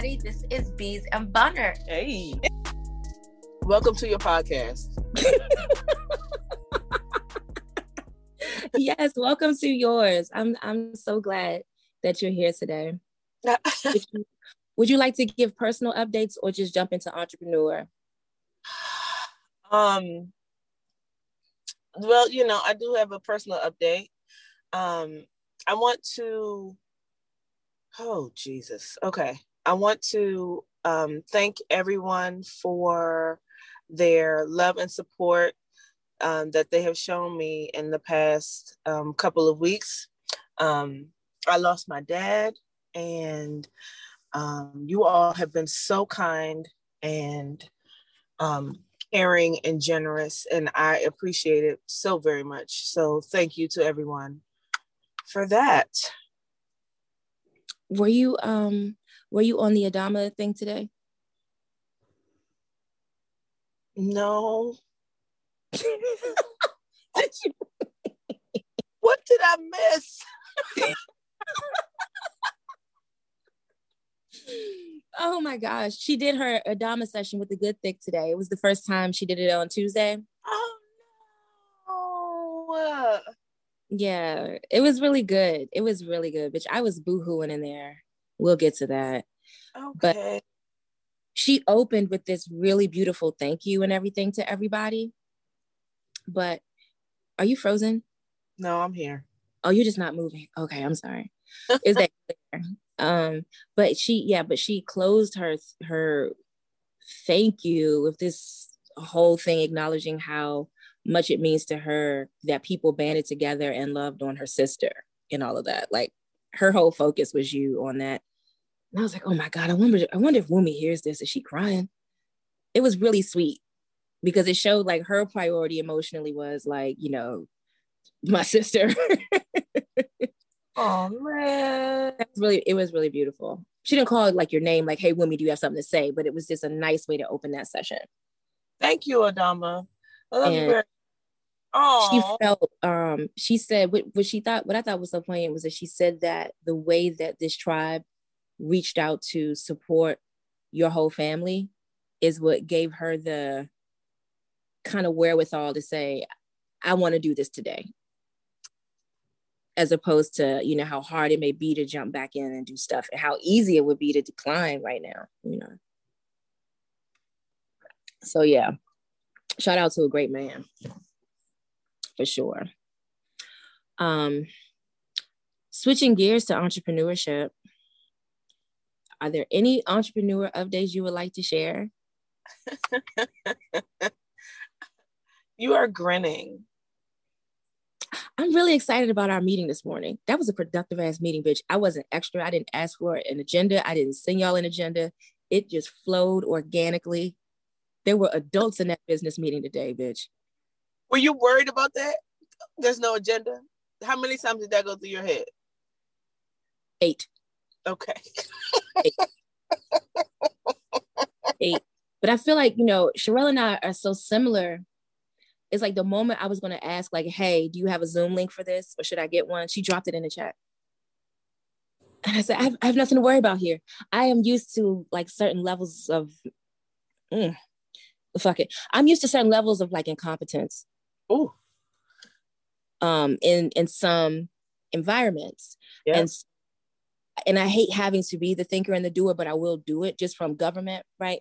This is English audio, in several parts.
Everybody, this is Bees and Bunner. Hey. Welcome to your podcast. yes, welcome to yours. I'm I'm so glad that you're here today. would, you, would you like to give personal updates or just jump into entrepreneur? Um well, you know, I do have a personal update. Um I want to Oh, Jesus. Okay. I want to um, thank everyone for their love and support um, that they have shown me in the past um, couple of weeks. Um, I lost my dad, and um, you all have been so kind and um, caring and generous, and I appreciate it so very much. So, thank you to everyone for that were you um were you on the Adama thing today? No. did you? what did I miss? oh my gosh. She did her Adama session with the good thick today. It was the first time she did it on Tuesday. Oh no. Yeah, it was really good. It was really good, bitch. I was boohooing in there. We'll get to that. Okay. But she opened with this really beautiful thank you and everything to everybody. But are you frozen? No, I'm here. Oh, you're just not moving. Okay, I'm sorry. Is that clear? Um, but she, yeah, but she closed her her thank you with this whole thing acknowledging how much it means to her that people banded together and loved on her sister and all of that. Like her whole focus was you on that. And I was like, oh my God, I wonder, I wonder if Wumi hears this. Is she crying? It was really sweet because it showed like her priority emotionally was like, you know, my sister. oh man. That's really it was really beautiful. She didn't call it like your name, like, hey Wumi, do you have something to say? But it was just a nice way to open that session. Thank you, Adama. I love And- you very she Oh, felt um she said what, what she thought what i thought was so poignant was that she said that the way that this tribe reached out to support your whole family is what gave her the kind of wherewithal to say i want to do this today. As opposed to you know how hard it may be to jump back in and do stuff and how easy it would be to decline right now you know. So yeah. Shout out to a great man. For sure. Um, switching gears to entrepreneurship, are there any entrepreneur updates you would like to share? you are grinning. I'm really excited about our meeting this morning. That was a productive ass meeting, bitch. I wasn't extra. I didn't ask for an agenda. I didn't send y'all an agenda. It just flowed organically. There were adults in that business meeting today, bitch. Were you worried about that? There's no agenda. How many times did that go through your head? Eight, Okay. eight. But I feel like, you know, Sherelle and I are so similar. It's like the moment I was going to ask, like, hey, do you have a Zoom link for this or should I get one? She dropped it in the chat. And I said, I have, I have nothing to worry about here. I am used to like certain levels of, mm, fuck it. I'm used to certain levels of like incompetence Oh, um, in in some environments. Yeah. And and I hate having to be the thinker and the doer, but I will do it just from government, right?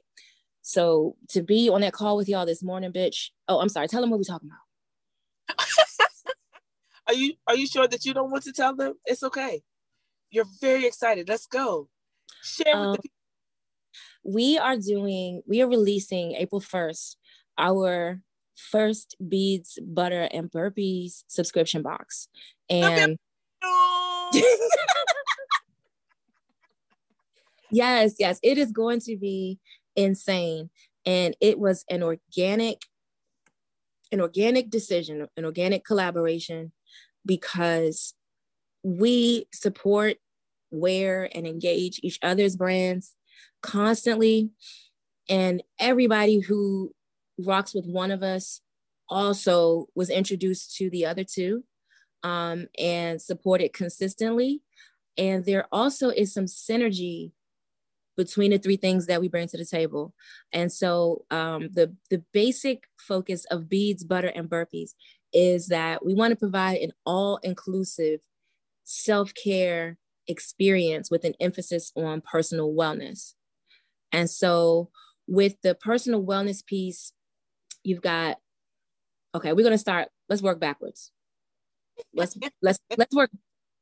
So to be on that call with y'all this morning, bitch. Oh, I'm sorry. Tell them what we're talking about. are you are you sure that you don't want to tell them? It's okay. You're very excited. Let's go. Share um, with the we are doing, we are releasing April 1st our first beads, butter, and burpees subscription box. And yes, yes, it is going to be insane. And it was an organic, an organic decision, an organic collaboration because we support, wear, and engage each other's brands constantly. And everybody who rocks with one of us also was introduced to the other two um, and supported consistently. And there also is some synergy between the three things that we bring to the table. And so um, the, the basic focus of beads, butter, and burpees is that we want to provide an all inclusive self care experience with an emphasis on personal wellness. And so, with the personal wellness piece, you've got okay, we're going to start. Let's work backwards. Let's let's let's work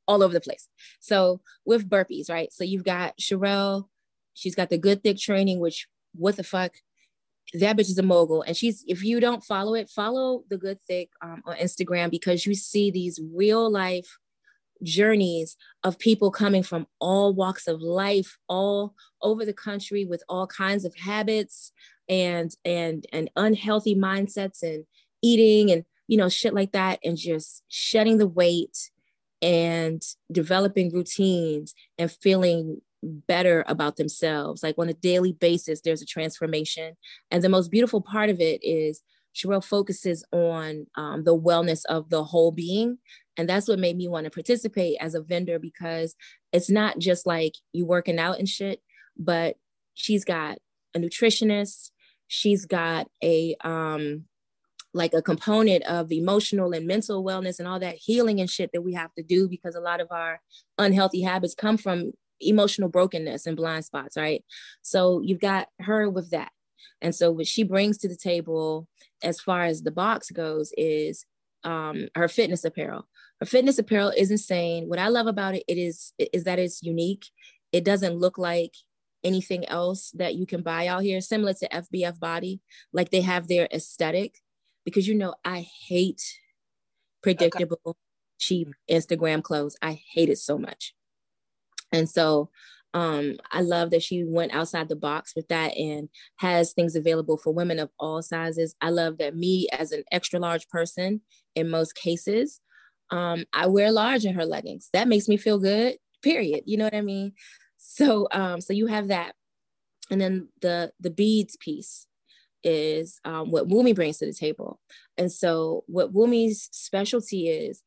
all over the place. So with burpees, right? So you've got Sherelle. She's got the good thick training, which what the fuck? That bitch is a mogul. And she's if you don't follow it, follow the good thick um, on Instagram because you see these real life journeys of people coming from all walks of life all over the country with all kinds of habits and and and unhealthy mindsets and eating and you know shit like that and just shedding the weight and developing routines and feeling better about themselves. Like on a daily basis there's a transformation. And the most beautiful part of it is Sherelle focuses on um, the wellness of the whole being. And that's what made me want to participate as a vendor because it's not just like you working out and shit, but she's got a nutritionist, she's got a um like a component of emotional and mental wellness and all that healing and shit that we have to do because a lot of our unhealthy habits come from emotional brokenness and blind spots, right? So you've got her with that. And so what she brings to the table as far as the box goes is um, her fitness apparel. Her fitness apparel is insane. What I love about it, it is is that it's unique. It doesn't look like anything else that you can buy out here, similar to FBF Body. Like they have their aesthetic, because you know I hate predictable, okay. cheap Instagram clothes. I hate it so much. And so um, I love that she went outside the box with that and has things available for women of all sizes. I love that me, as an extra large person, in most cases, um, I wear large in her leggings. That makes me feel good. Period. You know what I mean? So, um, so you have that, and then the the beads piece is um, what Wumi brings to the table. And so, what Wumi's specialty is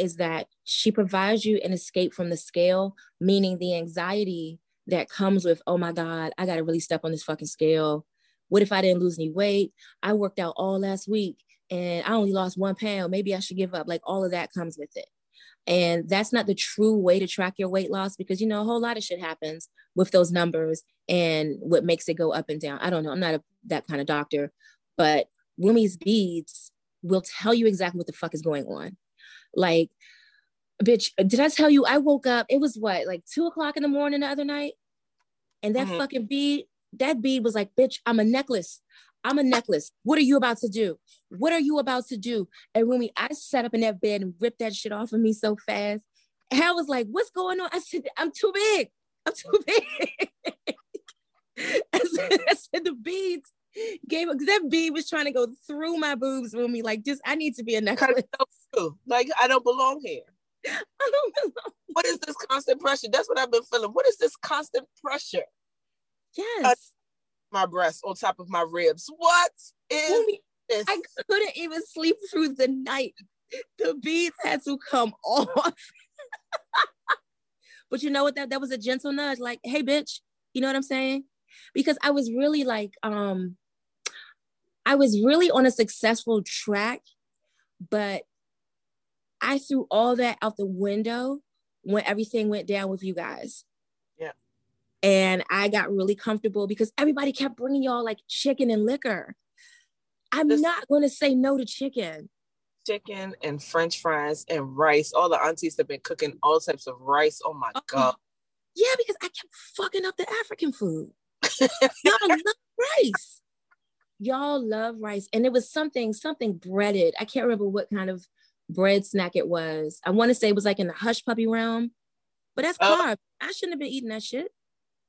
is that she provides you an escape from the scale, meaning the anxiety that comes with, oh my God, I got to really step on this fucking scale. What if I didn't lose any weight? I worked out all last week and I only lost one pound. Maybe I should give up. Like all of that comes with it. And that's not the true way to track your weight loss because, you know, a whole lot of shit happens with those numbers and what makes it go up and down. I don't know. I'm not a, that kind of doctor, but Wumi's beads will tell you exactly what the fuck is going on. Like, bitch, did I tell you I woke up? It was what, like two o'clock in the morning the other night? And that mm-hmm. fucking bead, that bead was like, bitch, I'm a necklace. I'm a necklace. What are you about to do? What are you about to do? And when we, I sat up in that bed and ripped that shit off of me so fast. And I was like, what's going on? I said, I'm too big. I'm too big. I, said, I said, the beads gave because that bead was trying to go through my boobs with me. Like, just I need to be a necklace. Like, I don't belong here. I don't belong. What is this constant pressure? That's what I've been feeling. What is this constant pressure? Yes. Uh, my breast on top of my ribs. What is this? I couldn't even sleep through the night. The beads had to come off. but you know what? That that was a gentle nudge, like, hey, bitch. You know what I'm saying? Because I was really like, um, I was really on a successful track, but I threw all that out the window when everything went down with you guys. Yeah. And I got really comfortable because everybody kept bringing y'all like chicken and liquor. I'm this- not going to say no to chicken chicken and french fries and rice. All the aunties have been cooking all types of rice. Oh my oh, God. Yeah, because I kept fucking up the African food. Y'all love rice. Y'all love rice. And it was something, something breaded. I can't remember what kind of bread snack it was. I want to say it was like in the hush puppy realm, but that's uh, carb. I shouldn't have been eating that shit.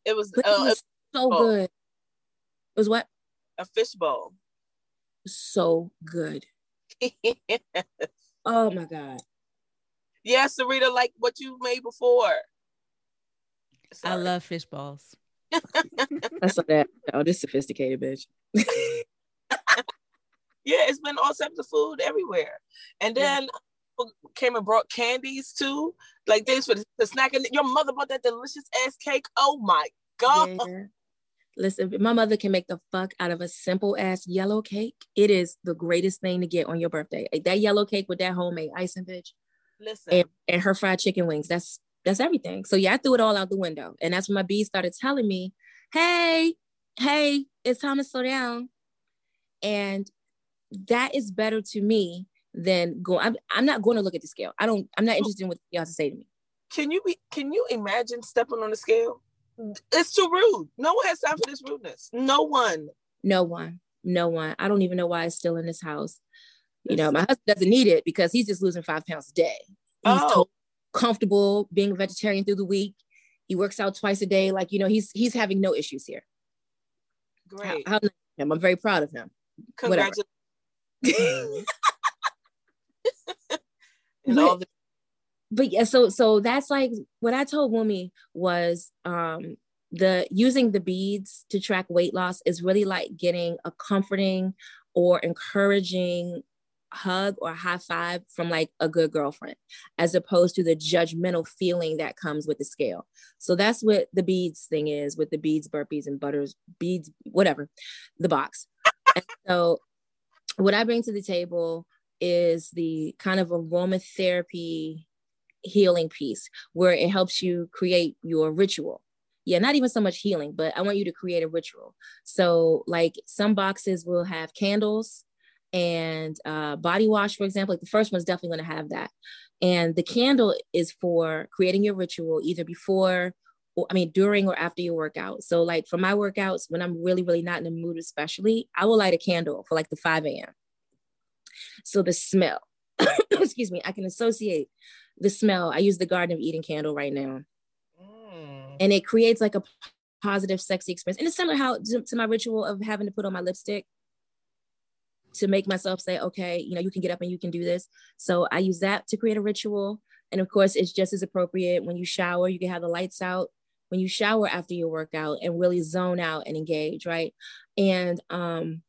It was, uh, it was so good. It was what? A fish bowl. So good. Oh my God. Yeah, Sarita, like what you made before. Sorry. I love fish balls. That's not that. Oh, this sophisticated bitch. yeah, it's been all types of food everywhere. And then yeah. came and brought candies too. Like this for the, the snack. And your mother bought that delicious ass cake. Oh my God. Yeah. Listen, my mother can make the fuck out of a simple ass yellow cake. It is the greatest thing to get on your birthday. That yellow cake with that homemade icing, bitch. Listen. And, and her fried chicken wings. That's that's everything. So yeah, I threw it all out the window. And that's when my bees started telling me, hey, hey, it's time to slow down. And that is better to me than go. I'm, I'm not going to look at the scale. I don't, I'm not interested in what y'all to say to me. Can you be, can you imagine stepping on the scale? It's too rude. No one has time for this rudeness. No one. No one. No one. I don't even know why it's still in this house. You know, my husband doesn't need it because he's just losing five pounds a day. He's oh comfortable being a vegetarian through the week. He works out twice a day. Like, you know, he's he's having no issues here. Great. How. I'm very proud of him. Congratulations. but, but yeah, so so that's like what I told Wumi was um the using the beads to track weight loss is really like getting a comforting or encouraging hug or high five from like a good girlfriend as opposed to the judgmental feeling that comes with the scale. So that's what the beads thing is with the beads burpees and butters beads whatever the box. And so what i bring to the table is the kind of aromatherapy healing piece where it helps you create your ritual yeah not even so much healing but i want you to create a ritual so like some boxes will have candles and uh, body wash, for example, like the first one's definitely going to have that. And the candle is for creating your ritual either before, or, I mean, during or after your workout. So, like for my workouts, when I'm really, really not in the mood, especially, I will light a candle for like the 5 a.m. So the smell, excuse me, I can associate the smell. I use the Garden of Eden candle right now. Mm. And it creates like a positive, sexy experience. And it's similar how to, to my ritual of having to put on my lipstick to make myself say, okay, you know, you can get up and you can do this. So I use that to create a ritual. And of course, it's just as appropriate when you shower, you can have the lights out when you shower after your workout and really zone out and engage, right? And um,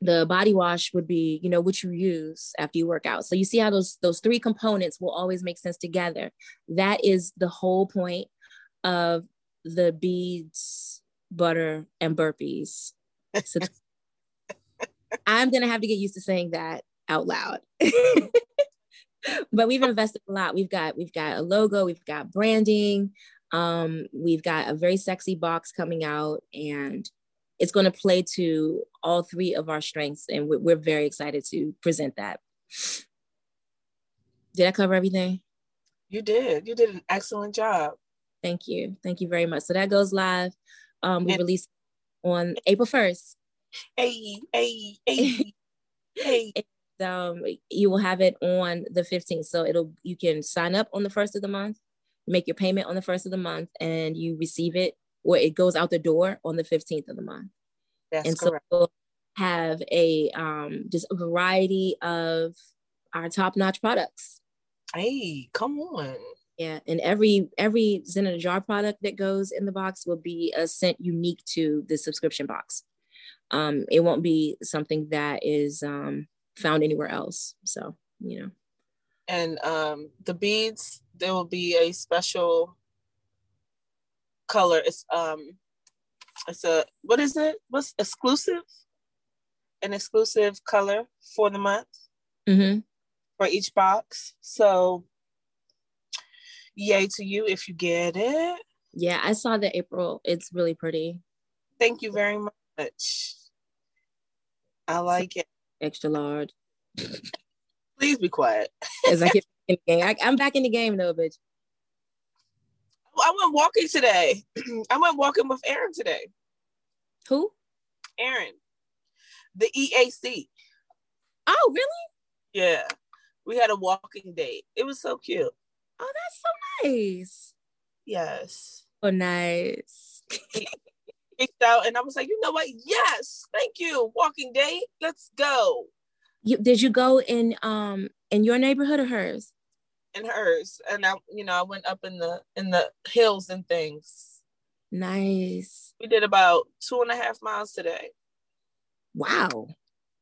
the body wash would be, you know, what you use after you work out. So you see how those those three components will always make sense together. That is the whole point of the beads, butter, and burpees. So I'm gonna have to get used to saying that out loud. but we've invested a lot. We've got we've got a logo, we've got branding, um, we've got a very sexy box coming out, and it's going to play to all three of our strengths, and we're, we're very excited to present that. Did I cover everything? You did. You did an excellent job. Thank you. Thank you very much. So that goes live. Um, we release on April 1st. Hey, hey, hey, hey. um, you will have it on the 15th. So it'll you can sign up on the first of the month, make your payment on the first of the month, and you receive it or it goes out the door on the 15th of the month. That's and correct. so we'll have a um just a variety of our top-notch products. Hey, come on. Yeah, and every every Zen in a jar product that goes in the box will be a scent unique to the subscription box um, it won't be something that is um, found anywhere else. So, you know. And um, the beads, there will be a special color. It's um, it's a what is it? What's exclusive? An exclusive color for the month. Mm-hmm. for each box. So yay to you if you get it. Yeah, I saw the April. It's really pretty. Thank you very much. I like it. Extra large. Please be quiet. As I get in the game. I, am back in the game though, bitch. I went walking today. I went walking with Aaron today. Who? Aaron. The EAC. Oh, really? Yeah. We had a walking date. It was so cute. Oh, that's so nice. Yes. Oh, nice. Kicked out, and I was like, you know what? Yes, thank you. Walking date. Let's go. You did you go in um in your neighborhood or hers? In hers, and I, you know, I went up in the in the hills and things. Nice. We did about two and a half miles today. Wow.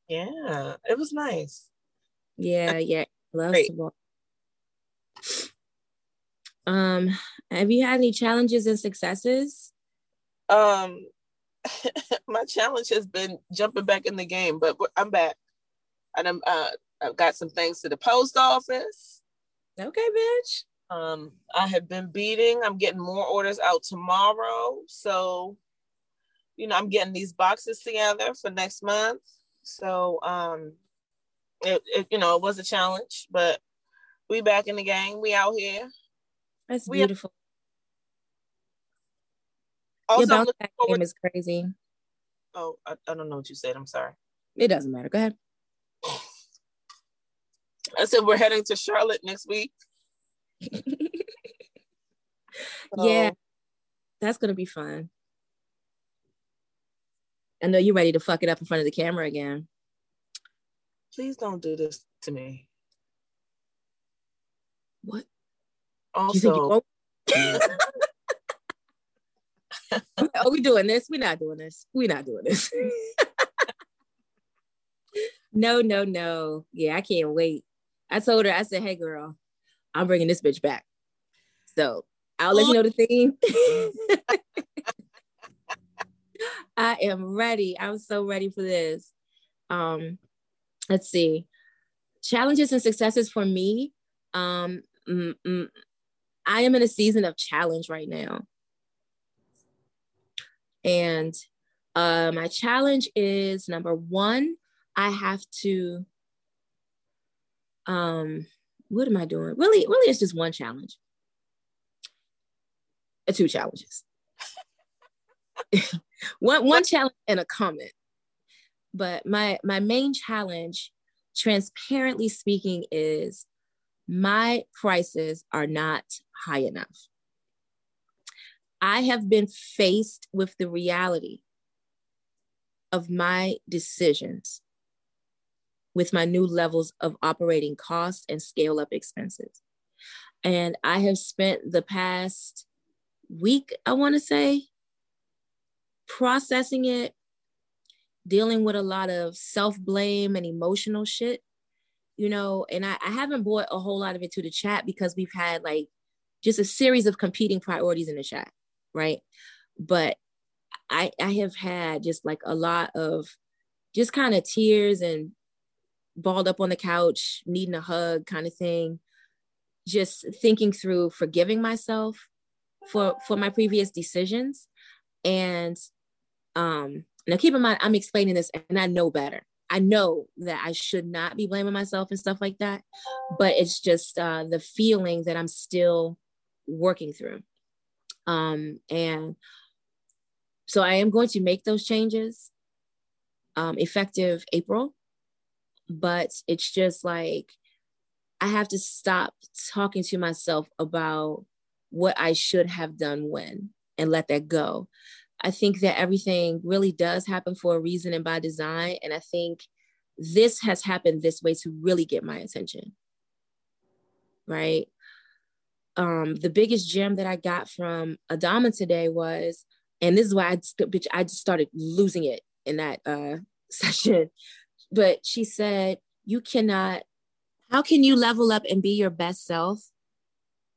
Yeah, it was nice. Yeah, yeah. Love to walk. Um, have you had any challenges and successes? Um, my challenge has been jumping back in the game, but I'm back. And I'm uh I've got some things to the post office. Okay, bitch. Um, I have been beating. I'm getting more orders out tomorrow. So, you know, I'm getting these boxes together for next month. So, um, it, it you know, it was a challenge, but we back in the game. We out here. That's we beautiful. Also, Your bounce back game is crazy. Oh, I, I don't know what you said. I'm sorry. It doesn't matter. Go ahead. I said we're heading to Charlotte next week. yeah, that's gonna be fun. I know you're ready to fuck it up in front of the camera again. Please don't do this to me. What? Also, are we doing this? We're not doing this. We're not doing this. no, no, no. Yeah, I can't wait. I told her, I said, hey, girl, I'm bringing this bitch back. So I'll let you know the theme. I am ready. I'm so ready for this. Um, let's see. Challenges and successes for me. Um, mm, mm, I am in a season of challenge right now. And uh, my challenge is number one, I have to, um, what am I doing? Really, really, it's just one challenge. Uh, two challenges. one one challenge and a comment. But my my main challenge, transparently speaking, is my prices are not high enough. I have been faced with the reality of my decisions with my new levels of operating costs and scale up expenses. And I have spent the past week, I want to say, processing it, dealing with a lot of self blame and emotional shit, you know. And I, I haven't brought a whole lot of it to the chat because we've had like just a series of competing priorities in the chat, right? But I I have had just like a lot of just kind of tears and balled up on the couch, needing a hug kind of thing. Just thinking through forgiving myself for for my previous decisions. And um now keep in mind I'm explaining this and I know better. I know that I should not be blaming myself and stuff like that, but it's just uh, the feeling that I'm still working through. Um, and so I am going to make those changes um, effective April, but it's just like I have to stop talking to myself about what I should have done when and let that go. I think that everything really does happen for a reason and by design. And I think this has happened this way to really get my attention. Right um, the biggest gem that I got from Adama today was, and this is why I bitch, I just started losing it in that uh, session. But she said, "You cannot. How can you level up and be your best self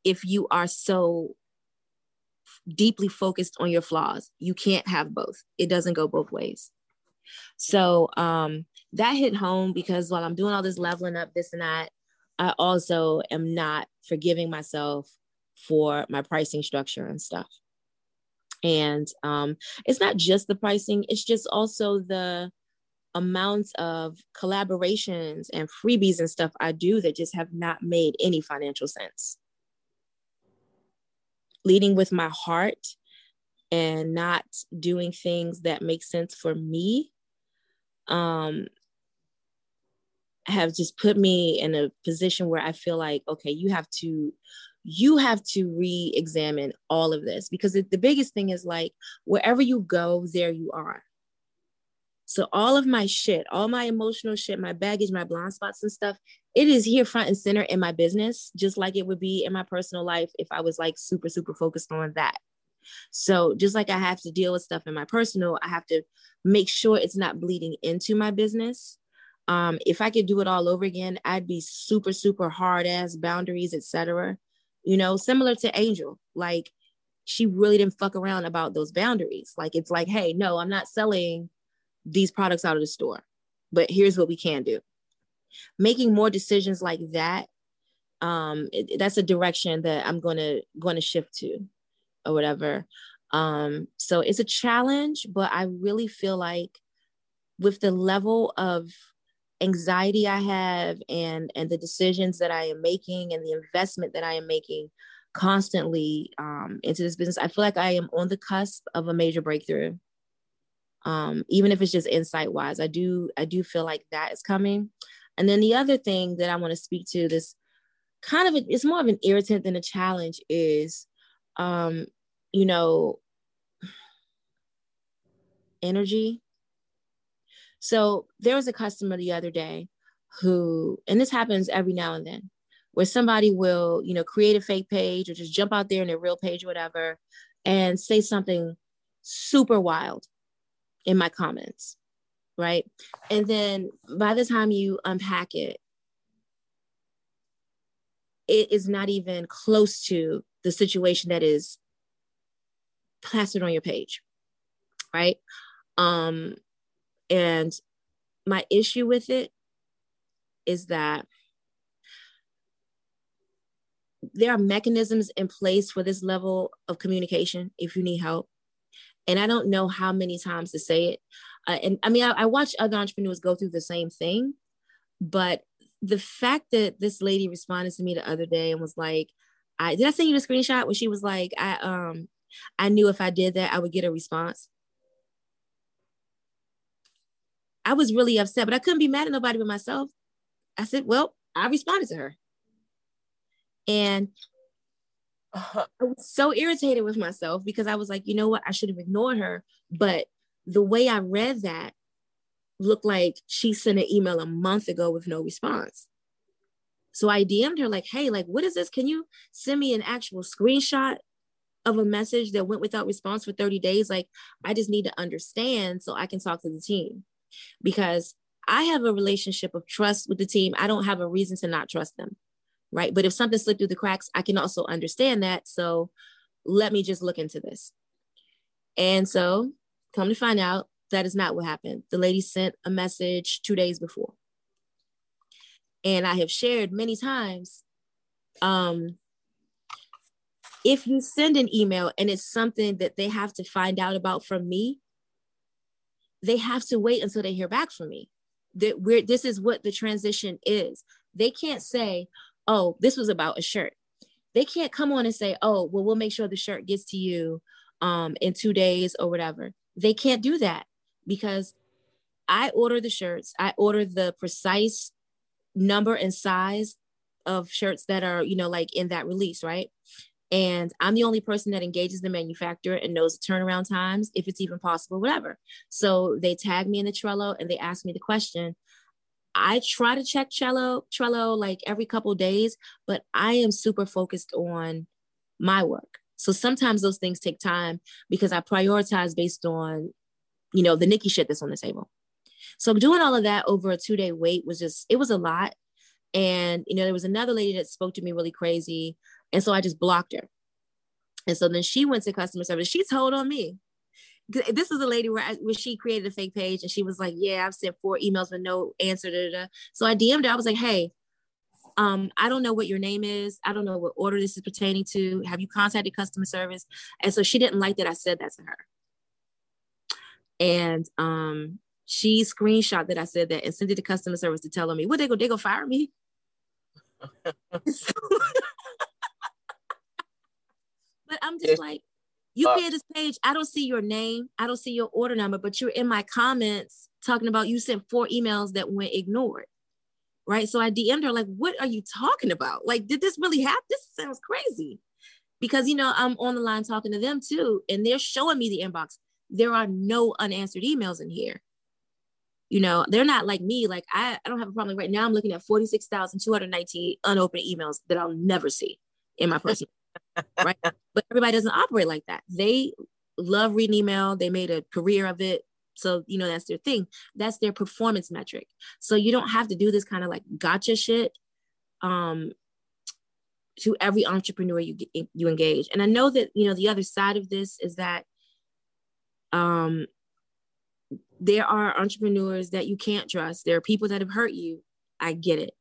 if you are so deeply focused on your flaws? You can't have both. It doesn't go both ways." So um, that hit home because while I'm doing all this leveling up, this and that, I also am not forgiving myself for my pricing structure and stuff. And um, it's not just the pricing, it's just also the amounts of collaborations and freebies and stuff I do that just have not made any financial sense. Leading with my heart and not doing things that make sense for me um, have just put me in a position where I feel like, okay, you have to you have to re-examine all of this because the biggest thing is like wherever you go there you are so all of my shit all my emotional shit my baggage my blind spots and stuff it is here front and center in my business just like it would be in my personal life if i was like super super focused on that so just like i have to deal with stuff in my personal i have to make sure it's not bleeding into my business um, if i could do it all over again i'd be super super hard ass boundaries etc you know, similar to Angel. Like she really didn't fuck around about those boundaries. Like it's like, hey, no, I'm not selling these products out of the store, but here's what we can do. Making more decisions like that, um, it, that's a direction that I'm gonna gonna shift to, or whatever. Um, so it's a challenge, but I really feel like with the level of anxiety I have and and the decisions that I am making and the investment that I am making constantly um, into this business, I feel like I am on the cusp of a major breakthrough. Um, even if it's just insight wise, I do I do feel like that is coming. And then the other thing that I want to speak to this kind of a, it's more of an irritant than a challenge is um, you know energy so there was a customer the other day who, and this happens every now and then, where somebody will, you know, create a fake page or just jump out there in their real page or whatever and say something super wild in my comments. Right. And then by the time you unpack it, it is not even close to the situation that is plastered on your page. Right. Um, and my issue with it is that there are mechanisms in place for this level of communication if you need help. And I don't know how many times to say it. Uh, and I mean, I, I watch other entrepreneurs go through the same thing, but the fact that this lady responded to me the other day and was like, I did I send you the screenshot when she was like, I um I knew if I did that I would get a response. I was really upset, but I couldn't be mad at nobody but myself. I said, well, I responded to her. And uh-huh. I was so irritated with myself because I was like, you know what? I should have ignored her. But the way I read that looked like she sent an email a month ago with no response. So I DM'd her like, hey, like, what is this? Can you send me an actual screenshot of a message that went without response for 30 days? Like, I just need to understand so I can talk to the team because I have a relationship of trust with the team. I don't have a reason to not trust them. Right. But if something slipped through the cracks, I can also understand that. So let me just look into this. And so come to find out, that is not what happened. The lady sent a message two days before. And I have shared many times um, if you send an email and it's something that they have to find out about from me, they have to wait until they hear back from me. That we're this is what the transition is. They can't say, "Oh, this was about a shirt." They can't come on and say, "Oh, well, we'll make sure the shirt gets to you um, in two days or whatever." They can't do that because I order the shirts. I order the precise number and size of shirts that are, you know, like in that release, right? And I'm the only person that engages the manufacturer and knows turnaround times, if it's even possible, whatever. So they tag me in the Trello and they ask me the question. I try to check Trello, Trello like every couple days, but I am super focused on my work. So sometimes those things take time because I prioritize based on, you know, the Nikki shit that's on the table. So doing all of that over a two day wait was just, it was a lot. And, you know, there was another lady that spoke to me really crazy. And so I just blocked her. And so then she went to customer service. She told on me. This was a lady where, I, where she created a fake page and she was like, Yeah, I've sent four emails with no answer. Da, da, da. So I DM'd her. I was like, Hey, um, I don't know what your name is. I don't know what order this is pertaining to. Have you contacted customer service? And so she didn't like that I said that to her. And um, she screenshot that I said that and sent it to customer service to tell me, what they go, they go fire me. but I'm just like, you uh, this page. I don't see your name. I don't see your order number, but you're in my comments talking about you sent four emails that went ignored. Right. So I DM'd her, like, what are you talking about? Like, did this really happen? This sounds crazy. Because, you know, I'm on the line talking to them too, and they're showing me the inbox. There are no unanswered emails in here. You know, they're not like me. Like, I, I don't have a problem. Right now, I'm looking at 46,219 unopened emails that I'll never see in my personal right? But everybody doesn't operate like that. They love reading email. They made a career of it. So, you know, that's their thing. That's their performance metric. So you don't have to do this kind of like gotcha shit um, to every entrepreneur you you engage. And I know that, you know, the other side of this is that um, there are entrepreneurs that you can't trust. There are people that have hurt you. I get it.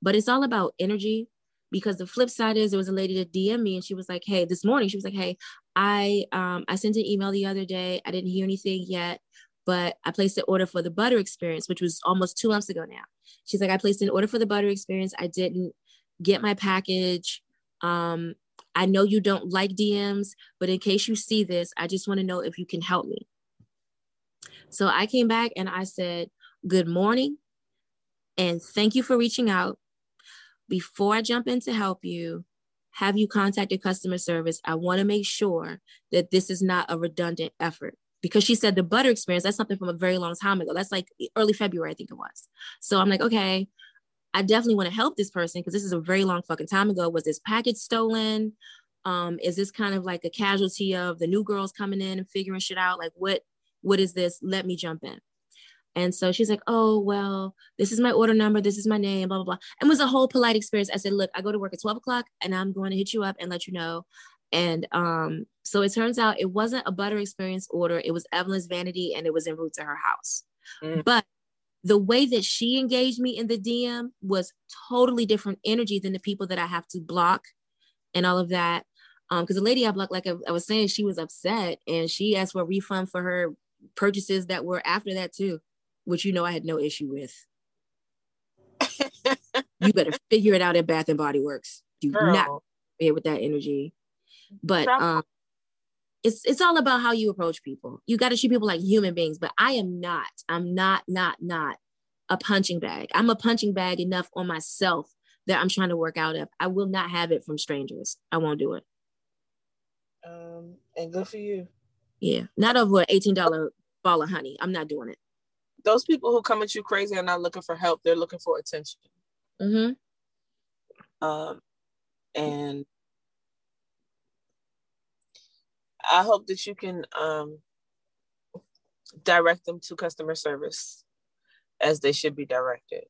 But it's all about energy because the flip side is there was a lady that DM me and she was like, Hey, this morning, she was like, Hey, I um I sent an email the other day. I didn't hear anything yet, but I placed an order for the butter experience, which was almost two months ago now. She's like, I placed an order for the butter experience. I didn't get my package. Um, I know you don't like DMs, but in case you see this, I just want to know if you can help me. So I came back and I said, Good morning. And thank you for reaching out before I jump in to help you, have you contacted customer service? I want to make sure that this is not a redundant effort because she said the butter experience, that's something from a very long time ago. That's like early February, I think it was. So I'm like, okay, I definitely want to help this person because this is a very long fucking time ago. Was this package stolen? Um, is this kind of like a casualty of the new girls coming in and figuring shit out? Like what what is this? Let me jump in. And so she's like, oh, well, this is my order number. This is my name, blah, blah, blah. And it was a whole polite experience. I said, look, I go to work at 12 o'clock and I'm going to hit you up and let you know. And um, so it turns out it wasn't a butter experience order. It was Evelyn's vanity and it was en route to her house. Mm. But the way that she engaged me in the DM was totally different energy than the people that I have to block and all of that. Um, because the lady I blocked, like I, I was saying, she was upset and she asked for a refund for her purchases that were after that too which you know I had no issue with. you better figure it out at Bath and Body Works. Do Girl. not here with that energy. But um it's it's all about how you approach people. You got to treat people like human beings, but I am not. I'm not not not a punching bag. I'm a punching bag enough on myself that I'm trying to work out of. I will not have it from strangers. I won't do it. Um, and good for you. Yeah, not over an eighteen dollar ball of honey. I'm not doing it those people who come at you crazy are not looking for help they're looking for attention. Mm-hmm. um, and i hope that you can um, direct them to customer service as they should be directed.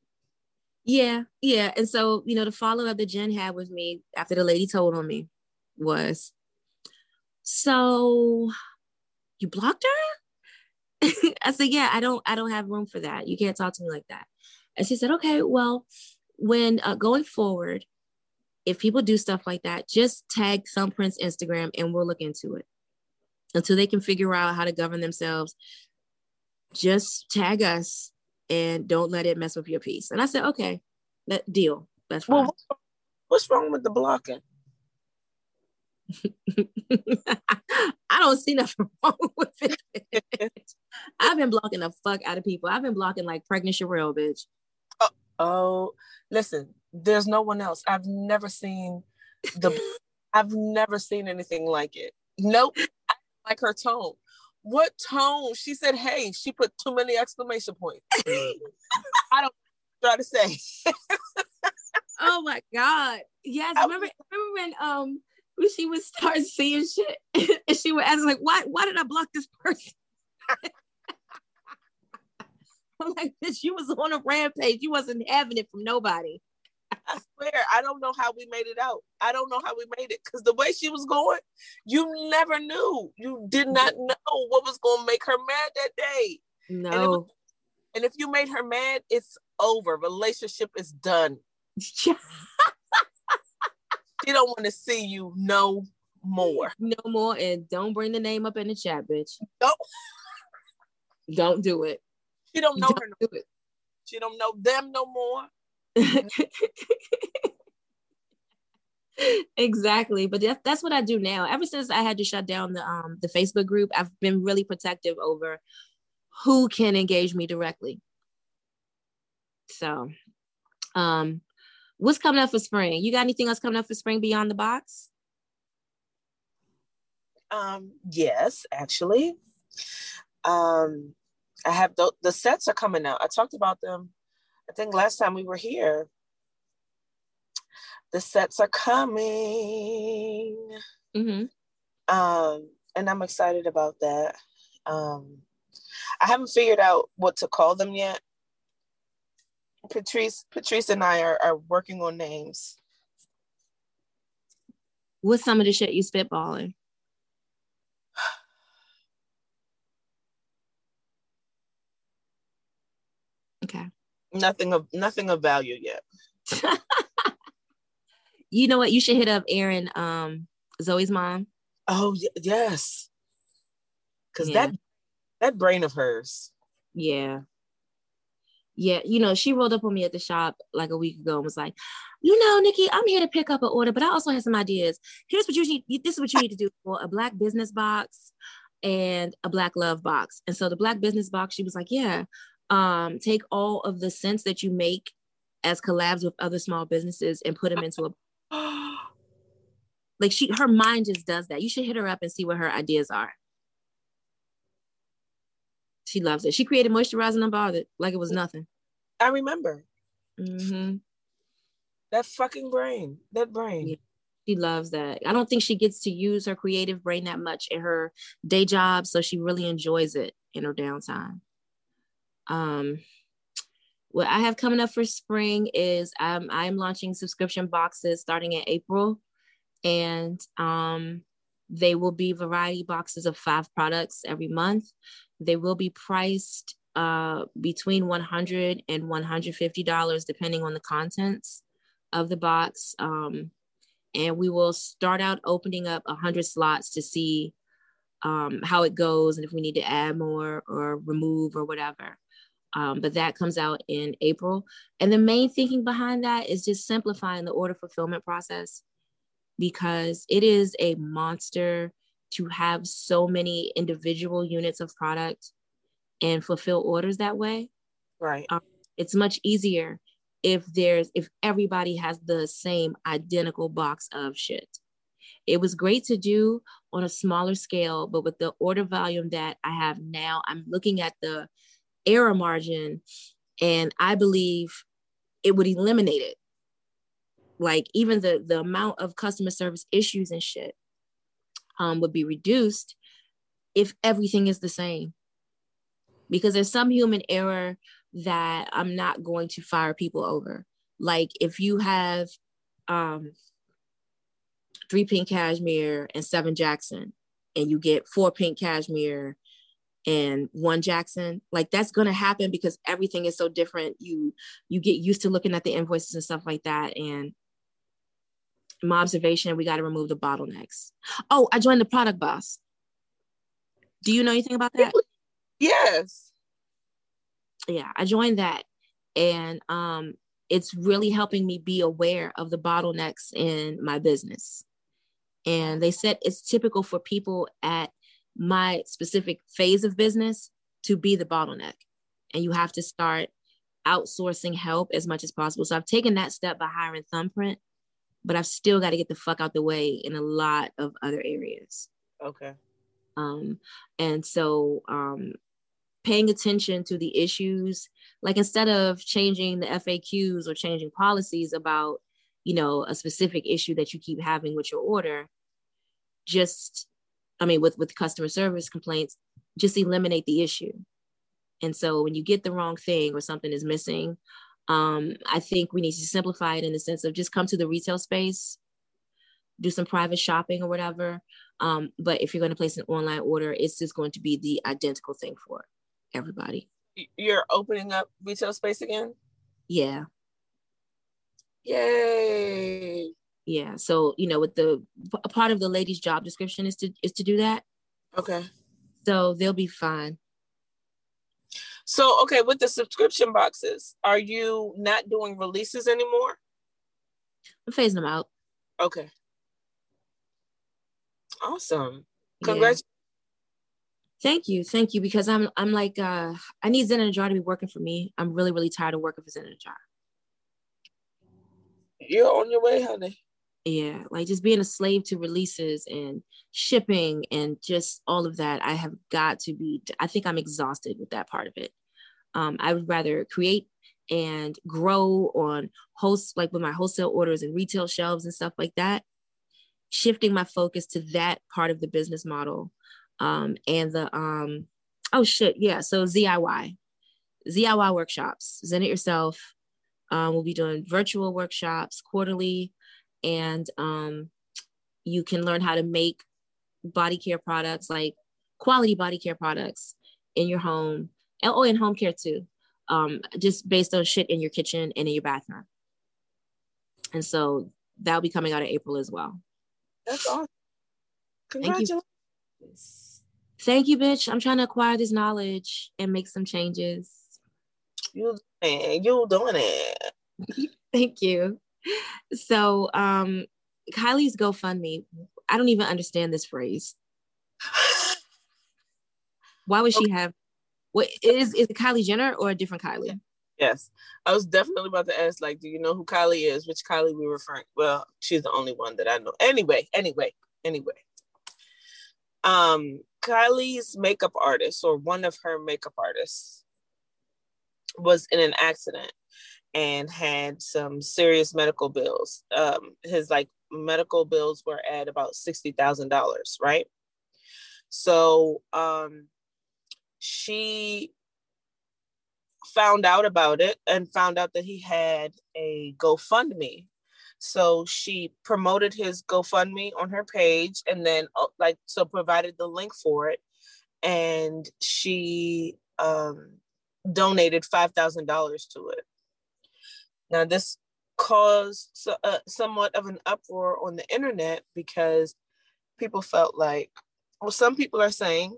Yeah yeah. And so you know the follow-up that jen had with me after the lady told on me was so you blocked her I said, yeah, I don't, I don't have room for that. You can't talk to me like that. And she said, okay, well, when uh, going forward, if people do stuff like that, just tag Thumbprint's Instagram and we'll look into it until they can figure out how to govern themselves. Just tag us and don't let it mess with your peace. And I said, okay, that deal. That's fine. Well, what's wrong with the blocking? I don't see nothing wrong with it. I've been blocking the fuck out of people. I've been blocking like pregnant Sherelle, bitch. Oh, oh, listen, there's no one else. I've never seen the I've never seen anything like it. Nope. I like her tone. What tone? She said, hey, she put too many exclamation points. I don't try to say. oh my God. Yes. Remember, remember when um when she would start seeing shit and she would ask like, why, why did I block this person? I'm like, bitch, you was on a rampage. You wasn't having it from nobody. I swear, I don't know how we made it out. I don't know how we made it because the way she was going, you never knew. You did not mm. know what was going to make her mad that day. No. And, was, and, if you made her mad, it's over. Relationship is done. she don't want to see you no more. No more, and don't bring the name up in the chat, bitch. Don't. Don't do it. She don't know don't her. No do it. She don't know them no more. exactly but that's, that's what i do now ever since i had to shut down the um the facebook group i've been really protective over who can engage me directly so um what's coming up for spring you got anything else coming up for spring beyond the box um yes actually um i have the, the sets are coming out i talked about them i think last time we were here the sets are coming. Mm-hmm. Um, and I'm excited about that. Um, I haven't figured out what to call them yet. Patrice, Patrice and I are, are working on names. What's some of the shit you spitballing? Okay. Nothing of nothing of value yet. you know what? You should hit up Aaron, um, Zoe's mom. Oh yes, because yeah. that that brain of hers. Yeah. Yeah, you know, she rolled up on me at the shop like a week ago and was like, "You know, Nikki, I'm here to pick up an order, but I also have some ideas. Here's what you need. This is what you need to do for a black business box and a black love box." And so the black business box, she was like, "Yeah, um, take all of the sense that you make as collabs with other small businesses and put them into a like she her mind just does that. You should hit her up and see what her ideas are. She loves it. She created moisturizing unbothered like it was nothing. I remember. Mm-hmm. That fucking brain. That brain. Yeah. She loves that. I don't think she gets to use her creative brain that much in her day job, so she really enjoys it in her downtime. Um, what I have coming up for spring is um, I'm launching subscription boxes starting in April and um, they will be variety boxes of five products every month. They will be priced uh, between 100 and 150 dollars, depending on the contents of the box. Um, and we will start out opening up 100 slots to see um, how it goes and if we need to add more or remove or whatever. Um, but that comes out in April. And the main thinking behind that is just simplifying the order fulfillment process because it is a monster to have so many individual units of product and fulfill orders that way. Right. Um, it's much easier if there's if everybody has the same identical box of shit. It was great to do on a smaller scale, but with the order volume that I have now, I'm looking at the error margin and I believe it would eliminate it. Like even the the amount of customer service issues and shit um, would be reduced if everything is the same. Because there's some human error that i'm not going to fire people over. Like if you have um, three pink cashmere and seven jackson and you get four pink cashmere and one jackson like that's going to happen because everything is so different you you get used to looking at the invoices and stuff like that and my observation, we got to remove the bottlenecks. Oh, I joined the product boss. Do you know anything about that? Yes. Yeah, I joined that. And um, it's really helping me be aware of the bottlenecks in my business. And they said it's typical for people at my specific phase of business to be the bottleneck. And you have to start outsourcing help as much as possible. So I've taken that step by hiring Thumbprint but I've still got to get the fuck out the way in a lot of other areas. Okay. Um, and so um, paying attention to the issues, like instead of changing the FAQs or changing policies about, you know, a specific issue that you keep having with your order, just, I mean, with with customer service complaints, just eliminate the issue. And so when you get the wrong thing or something is missing, um, I think we need to simplify it in the sense of just come to the retail space, do some private shopping or whatever. Um, but if you're going to place an online order, it's just going to be the identical thing for everybody. You're opening up retail space again? Yeah. Yay. Yeah. So you know, with the a part of the lady's job description is to is to do that. Okay. So they'll be fine. So okay, with the subscription boxes, are you not doing releases anymore? I'm phasing them out. Okay. Awesome. Congratulations. Yeah. Thank you, thank you. Because I'm I'm like uh I need Zen and Jar to be working for me. I'm really really tired of working for Zen and Jar. You're on your way, honey. Yeah, like just being a slave to releases and shipping and just all of that. I have got to be. I think I'm exhausted with that part of it. Um, I would rather create and grow on host like with my wholesale orders and retail shelves and stuff like that shifting my focus to that part of the business model um, and the um, oh shit yeah so ziy ziy workshops zen it yourself um, we'll be doing virtual workshops quarterly and um, you can learn how to make body care products like quality body care products in your home oh in home care too um, just based on shit in your kitchen and in your bathroom and so that'll be coming out in april as well that's awesome. Congratulations. Thank you. Thank you, bitch. I'm trying to acquire this knowledge and make some changes. You you doing it. Thank you. So um Kylie's GoFundMe. I don't even understand this phrase. Why would she have what is is it Kylie Jenner or a different Kylie? Yes. I was definitely about to ask, like, do you know who Kylie is? Which Kylie we referring? Well, she's the only one that I know. Anyway, anyway, anyway. Um, Kylie's makeup artist or one of her makeup artists was in an accident and had some serious medical bills. Um, his like medical bills were at about sixty thousand dollars, right? So um she found out about it and found out that he had a GoFundMe. So she promoted his GoFundMe on her page and then uh, like so provided the link for it and she um donated $5,000 to it. Now this caused uh, somewhat of an uproar on the internet because people felt like well some people are saying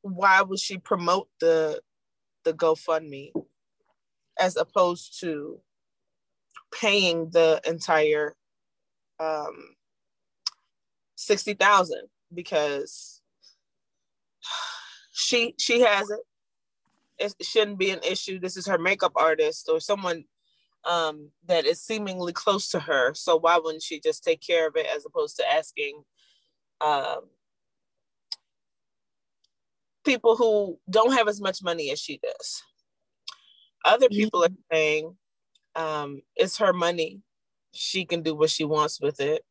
why would she promote the the GoFundMe as opposed to paying the entire um, sixty thousand because she she has it. It shouldn't be an issue. This is her makeup artist or someone um, that is seemingly close to her. So why wouldn't she just take care of it as opposed to asking um, people who don't have as much money as she does. Other people are saying um, it's her money. She can do what she wants with it.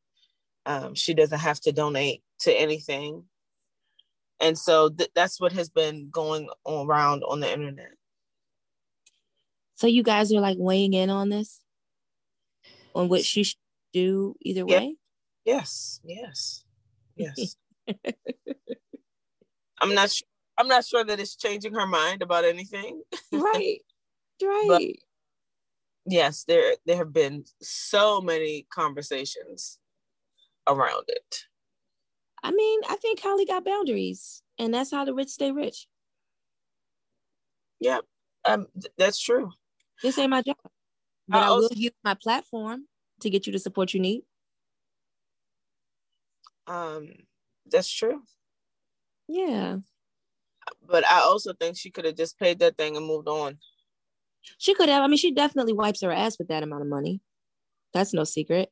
Um, she doesn't have to donate to anything. And so th- that's what has been going around on the internet. So you guys are like weighing in on this? On what she should do either way? Yes, yes, yes. I'm not sure I'm not sure that it's changing her mind about anything. Right. Right. But yes, there there have been so many conversations around it. I mean, I think Kylie got boundaries, and that's how the rich stay rich. Yeah, um, that's true. This ain't my job, but I, I will use my platform to get you the support you need. Um, that's true. Yeah but I also think she could have just paid that thing and moved on. She could have. I mean, she definitely wipes her ass with that amount of money. That's no secret.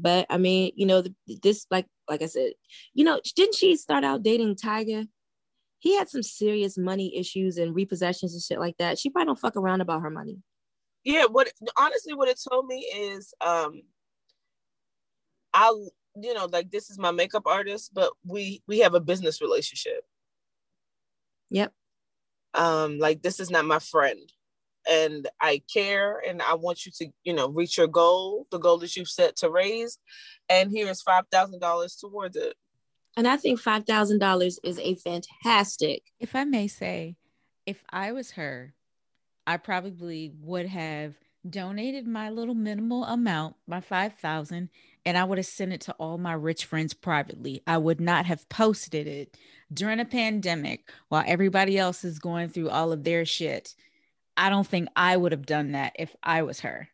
But I mean, you know, this like like I said, you know, didn't she start out dating Tyga? He had some serious money issues and repossessions and shit like that. She probably don't fuck around about her money. Yeah, what honestly what it told me is um I you know, like this is my makeup artist, but we we have a business relationship. Yep. Um, like this is not my friend. And I care and I want you to, you know, reach your goal, the goal that you've set to raise. And here is five thousand dollars towards it. And I think five thousand dollars is a fantastic. If I may say, if I was her, I probably would have donated my little minimal amount, my 5000 and I would have sent it to all my rich friends privately. I would not have posted it during a pandemic while everybody else is going through all of their shit. I don't think I would have done that if I was her.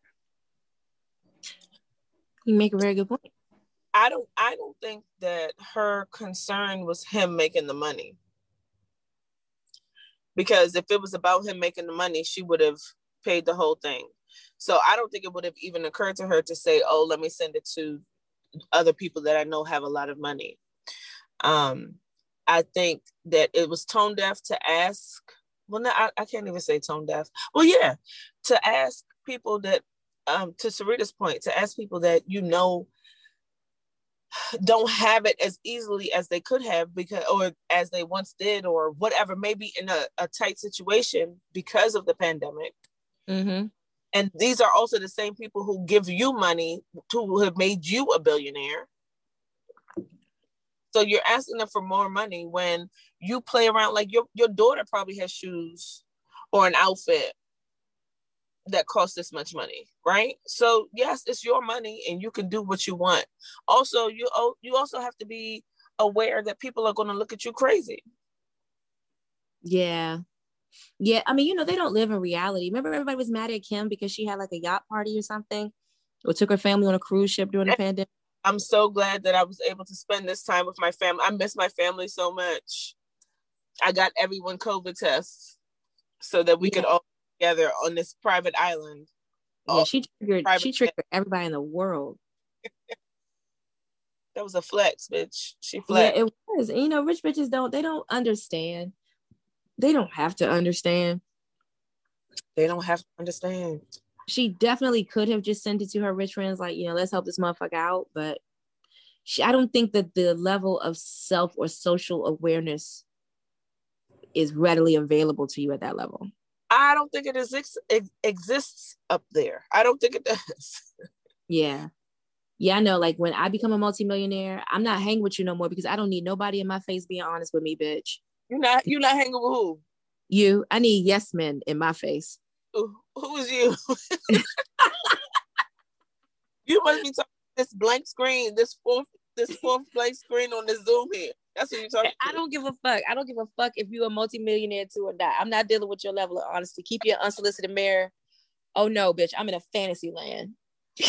You make a very good point. I don't I don't think that her concern was him making the money. Because if it was about him making the money, she would have paid the whole thing. So I don't think it would have even occurred to her to say, "Oh, let me send it to other people that I know have a lot of money." Um, I think that it was tone deaf to ask. Well, no, I, I can't even say tone deaf. Well, yeah, to ask people that, um, to Sarita's point, to ask people that you know don't have it as easily as they could have because or as they once did or whatever maybe in a, a tight situation because of the pandemic mm-hmm. and these are also the same people who give you money to have made you a billionaire so you're asking them for more money when you play around like your, your daughter probably has shoes or an outfit that costs this much money, right? So yes, it's your money and you can do what you want. Also, you oh, you also have to be aware that people are going to look at you crazy. Yeah. Yeah, I mean, you know, they don't live in reality. Remember everybody was mad at Kim because she had like a yacht party or something or took her family on a cruise ship during the pandemic. I'm so glad that I was able to spend this time with my family. I miss my family so much. I got everyone COVID tests so that we yeah. could all together on this private island. Yeah, she triggered she triggered everybody in the world. that was a flex, bitch. She flex. Yeah, it was. And, you know, rich bitches don't they don't understand. They don't have to understand. They don't have to understand. She definitely could have just sent it to her rich friends, like, you know, let's help this motherfucker out. But she, I don't think that the level of self or social awareness is readily available to you at that level. I don't think it, is, it exists up there. I don't think it does. yeah. Yeah, I know. Like when I become a multimillionaire, I'm not hanging with you no more because I don't need nobody in my face being honest with me, bitch. You're not you're not hanging with who? You. I need yes men in my face. Who, who is you? you must be talking this blank screen, this fourth this fourth blank screen on the Zoom here. That's what you're talking. I don't give a fuck. I don't give a fuck if you're a multimillionaire too or not. I'm not dealing with your level of honesty. Keep your unsolicited mirror. Oh no, bitch! I'm in a fantasy land.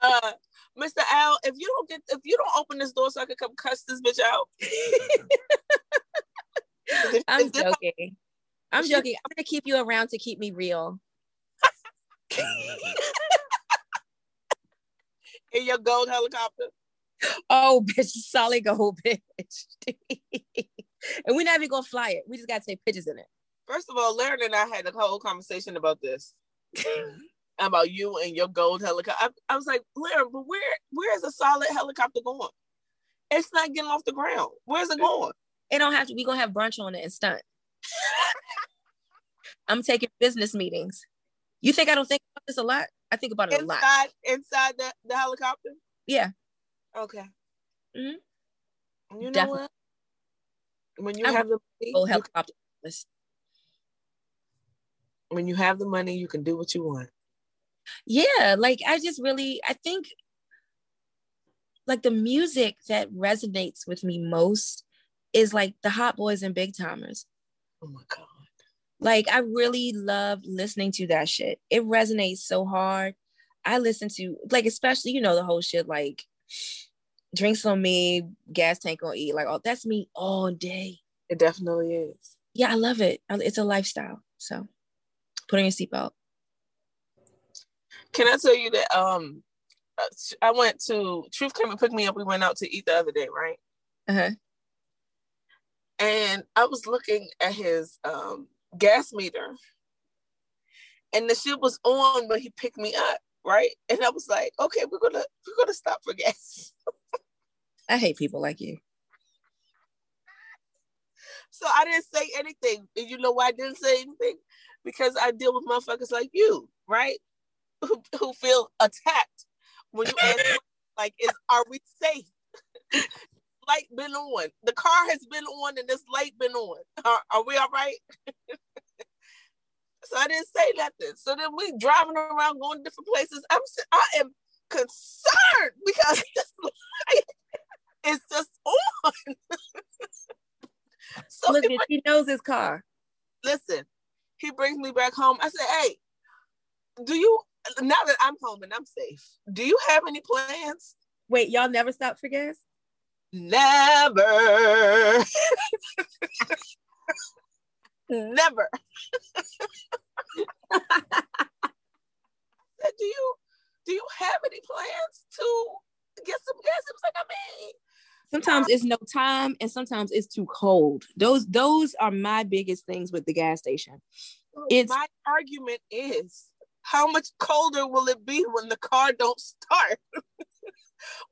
uh, Mr. Al, if you don't get, if you don't open this door so I can come cuss this bitch out. I'm joking. I'm joking. I'm gonna keep you around to keep me real. In your gold helicopter. Oh, bitch, solid gold, bitch. and we're not even gonna fly it. We just gotta take pictures in it. First of all, Larry and I had a whole conversation about this. about you and your gold helicopter. I, I was like, Larry, but where where is a solid helicopter going? It's not getting off the ground. Where's it going? It don't have to. We gonna have brunch on it and stunt. I'm taking business meetings. You think I don't think about this a lot? I think about it inside, a lot. Inside the, the helicopter? Yeah. Okay. Mm-hmm. You know Definitely. what? When you I have the money, helicopter. when you have the money, you can do what you want. Yeah, like I just really, I think like the music that resonates with me most is like the hot boys and Big Tymers. Oh my God. Like I really love listening to that shit. It resonates so hard. I listen to like especially, you know, the whole shit like drinks on me, gas tank on E. Like, oh, that's me all day. It definitely is. Yeah, I love it. It's a lifestyle. So put on your seatbelt. Can I tell you that um uh, I went to Truth came and picked me up. We went out to eat the other day, right? Uh-huh. And I was looking at his um gas meter. And the shit was on when he picked me up, right? And I was like, okay, we're gonna we're gonna stop for gas. I hate people like you. So I didn't say anything. And you know why I didn't say anything? Because I deal with motherfuckers like you, right? Who, who feel attacked when you ask, like, is are we safe? light been on. The car has been on and this light been on. Are, are we all right? So I didn't say nothing. So then we driving around going to different places. I'm I am concerned because this light is just on. so Look, he, he knows his car. Listen, he brings me back home. I said, hey, do you now that I'm home and I'm safe, do you have any plans? Wait, y'all never stopped for gas? Never. Never. do you do you have any plans to get some gas? It was like, I mean, sometimes it's no time and sometimes it's too cold. Those those are my biggest things with the gas station. It's my argument is how much colder will it be when the car don't start?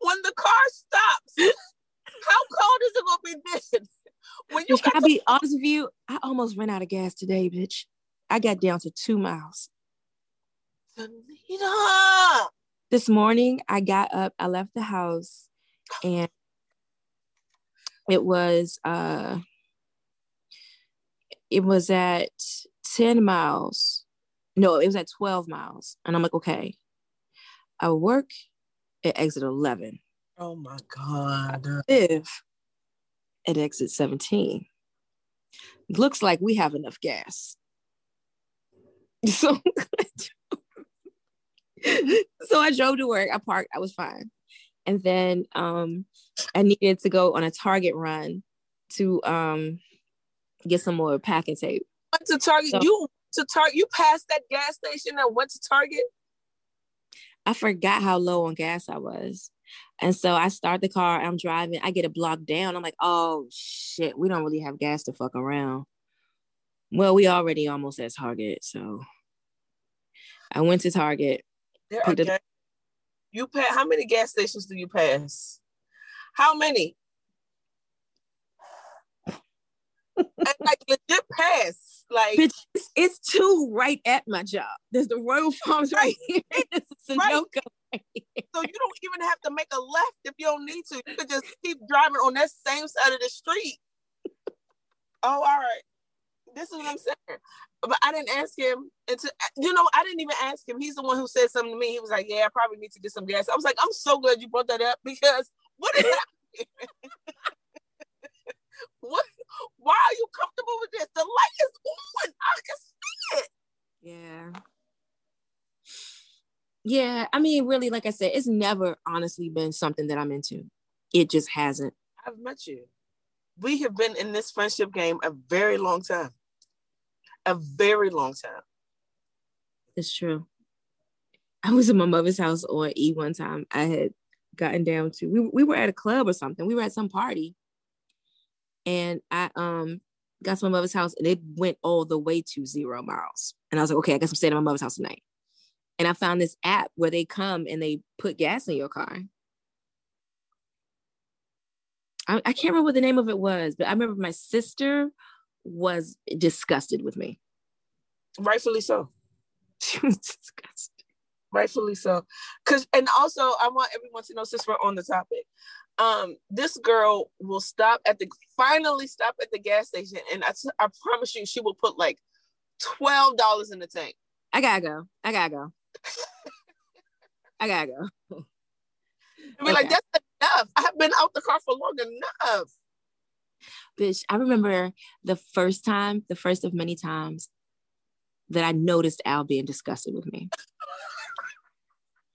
when the car stops, how cold is it gonna be then? When you I'll be honest with you, I almost ran out of gas today, bitch. I got down to two miles. Anita. This morning, I got up, I left the house, and it was uh it was at 10 miles. No, it was at 12 miles. And I'm like, okay. I work at exit 11. Oh my God. I live at exit 17. Looks like we have enough gas. So, so I drove to work. I parked. I was fine. And then um, I needed to go on a Target run to um, get some more packing tape. Went to Target. So, you to Target. You passed that gas station and went to Target. I forgot how low on gas I was. And so I start the car, I'm driving, I get a block down. I'm like, oh shit, we don't really have gas to fuck around. Well, we already almost at Target. So I went to Target. There are gas- you pass how many gas stations do you pass? How many? like legit pass. Like Bitch, it's, it's, two right at my job. There's the Royal Farms right, here. This is right. so you don't even have to make a left if you don't need to. You could just keep driving on that same side of the street. oh, all right. This is what I'm saying. But I didn't ask him until you know, I didn't even ask him. He's the one who said something to me. He was like, Yeah, I probably need to get some gas. I was like, I'm so glad you brought that up because what is happening? what why are you comfortable with this? The light is on. I can see it. Yeah. Yeah, I mean, really, like I said, it's never honestly been something that I'm into. It just hasn't. I've met you. We have been in this friendship game a very long time. A very long time. It's true. I was in my mother's house on E one time. I had gotten down to we, we were at a club or something. We were at some party and I um got to my mother's house and it went all the way to zero miles. And I was like, okay, I guess I'm staying at my mother's house tonight. And I found this app where they come and they put gas in your car. I, I can't remember what the name of it was, but I remember my sister was disgusted with me. Rightfully so. She was disgusted. Rightfully so. Cause and also I want everyone to know since we're on the topic um this girl will stop at the finally stop at the gas station and I, I promise you she will put like $12 in the tank i gotta go i gotta go i gotta go i mean okay. like that's enough i've been out the car for long enough bitch i remember the first time the first of many times that i noticed al being disgusted with me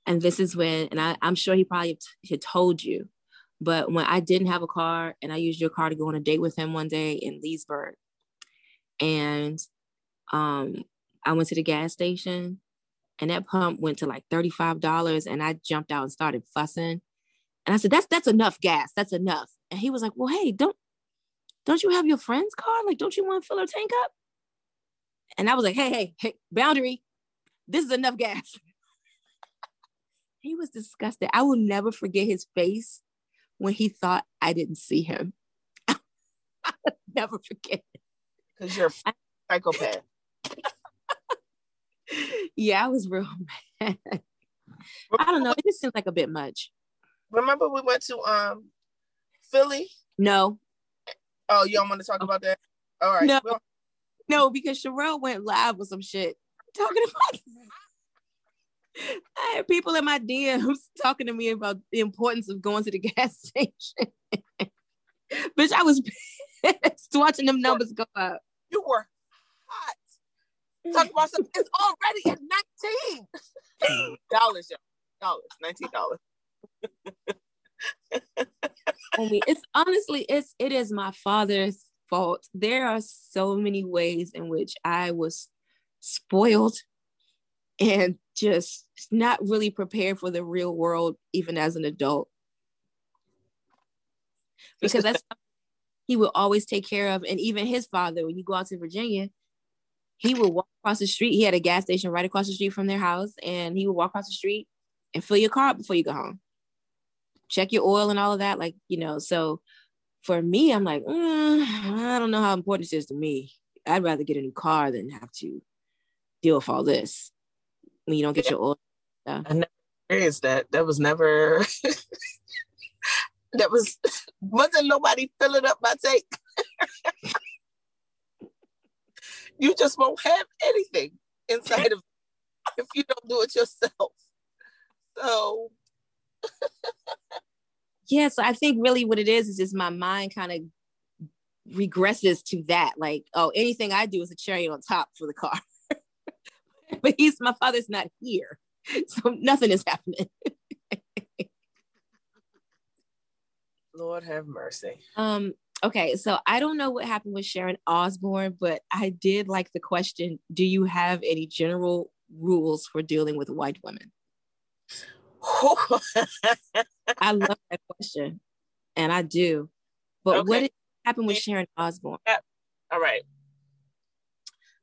and this is when and I, i'm sure he probably had told you but when I didn't have a car and I used your car to go on a date with him one day in Leesburg, and um, I went to the gas station and that pump went to like $35 and I jumped out and started fussing. And I said, that's that's enough gas. That's enough. And he was like, Well, hey, don't don't you have your friend's car? Like, don't you want to fill her tank up? And I was like, hey, hey, hey, boundary. This is enough gas. he was disgusted. I will never forget his face when he thought I didn't see him. I'll never forget. Because you're a psychopath. yeah, I was real mad. I don't know. It just seems like a bit much. Remember we went to um Philly? No. Oh, you don't want to talk about that? All right. No. no, because Sherelle went live with some shit talking about. I had people in my DMs talking to me about the importance of going to the gas station. Bitch, I was pissed watching them numbers go up. You were hot. Talk about something. It's already at 19 dollars, dollars, nineteen dollars. It's honestly it's it is my father's fault. There are so many ways in which I was spoiled and just not really prepared for the real world even as an adult. Because that's he would always take care of and even his father when you go out to virginia he would walk across the street. He had a gas station right across the street from their house and he would walk across the street and fill your car before you go home check your oil and all of that like you know so for me i'm like mm, i don't know how important this is to me i'd rather get a new car than have to deal with all this when you don't get yeah. your oil yeah. i never experienced that that was never that was wasn't nobody filling up my tank. you just won't have anything inside of if you don't do it yourself. So yeah, so I think really what it is is just my mind kind of regresses to that. Like, oh, anything I do is a cherry on top for the car. but he's my father's not here. So nothing is happening. Lord have mercy. Um, okay, so I don't know what happened with Sharon Osbourne, but I did like the question Do you have any general rules for dealing with white women? I love that question, and I do. But okay. what happened with Sharon Osbourne? All right.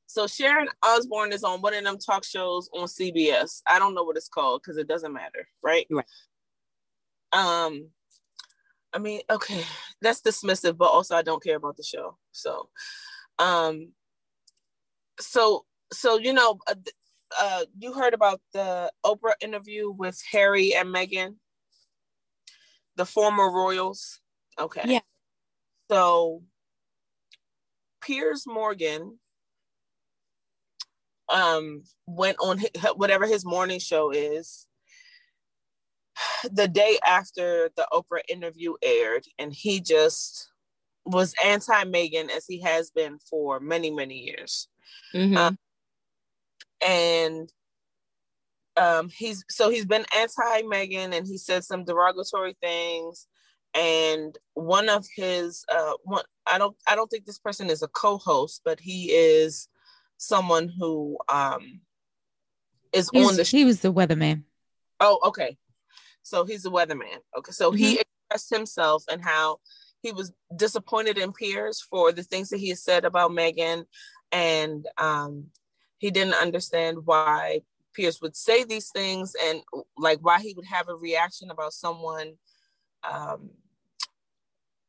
So Sharon Osbourne is on one of them talk shows on CBS. I don't know what it's called because it doesn't matter, right? Right. Um, I mean, okay, that's dismissive, but also I don't care about the show. So, um, so so you know, uh, uh, you heard about the Oprah interview with Harry and Meghan, the former royals. Okay. Yeah. So Piers Morgan um went on his, whatever his morning show is the day after the Oprah interview aired, and he just was anti Meghan as he has been for many, many years. Mm-hmm. Um, and um, he's so he's been anti Meghan and he said some derogatory things. And one of his, uh, one I don't, I don't think this person is a co-host, but he is someone who um is He's, on the. He was the weatherman. Oh, okay. So he's the weatherman. Okay. So mm-hmm. he expressed himself and how he was disappointed in Piers for the things that he had said about Meghan And um, he didn't understand why Piers would say these things and like why he would have a reaction about someone um,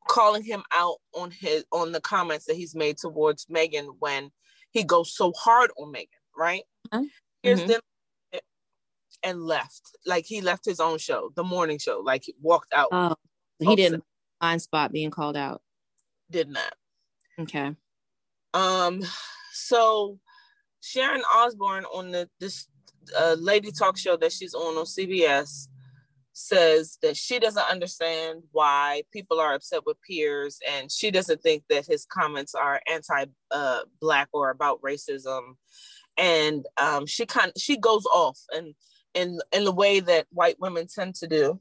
calling him out on his on the comments that he's made towards Meghan when he goes so hard on Meghan, right? Mm-hmm. Piers then and left. Like he left his own show, the morning show. Like he walked out. Oh, he didn't mind spot being called out. Did not. Okay. Um. So Sharon Osbourne on the this uh, lady talk show that she's on on CBS says that she doesn't understand why people are upset with Piers and she doesn't think that his comments are anti-black uh, or about racism and um, she kind she goes off and in in the way that white women tend to do.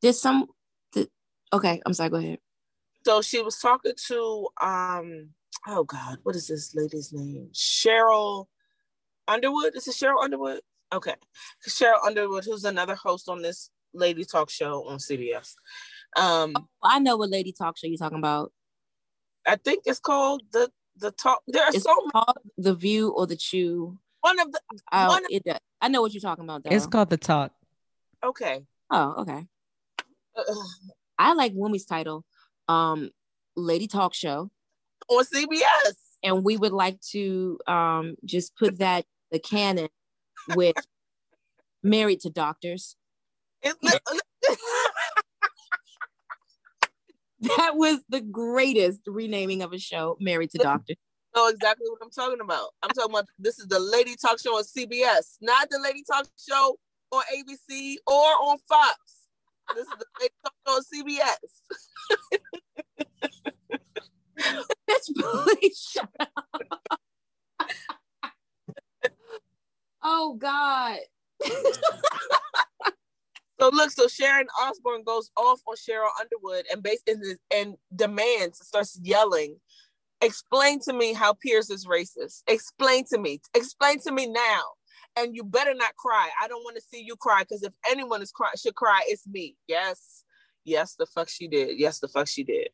Did some did, okay, I'm sorry, go ahead. So she was talking to um oh god, what is this lady's name? Sheryl Underwood? Is it Sheryl Underwood? Okay. Sheryl Underwood, who's another host on this lady talk show on CBS. Um oh, I know what lady talk show you're talking about. I think it's called the the talk. There are it's so called the View or the Chew. One of the oh, one it, I know what you're talking about. Though. It's called the Talk. Okay. Oh, okay. I like Wumi's title, um, Lady Talk Show on CBS, and we would like to um just put that the canon with Married to Doctors. that was the greatest renaming of a show, Married to Doctors. know exactly what I'm talking about. I'm talking about this is the lady talk show on CBS, not the lady talk show on ABC or on Fox. This is the lady talk show on CBS. Bitch, please shut up. oh God. So look, so Sharon Osbourne goes off on Sheryl Underwood and basically and demands, starts yelling, explain to me how Piers is racist. Explain to me. Explain to me now. And you better not cry. I don't want to see you cry because if anyone is cry should cry, it's me. Yes. Yes, the fuck she did. Yes, the fuck she did.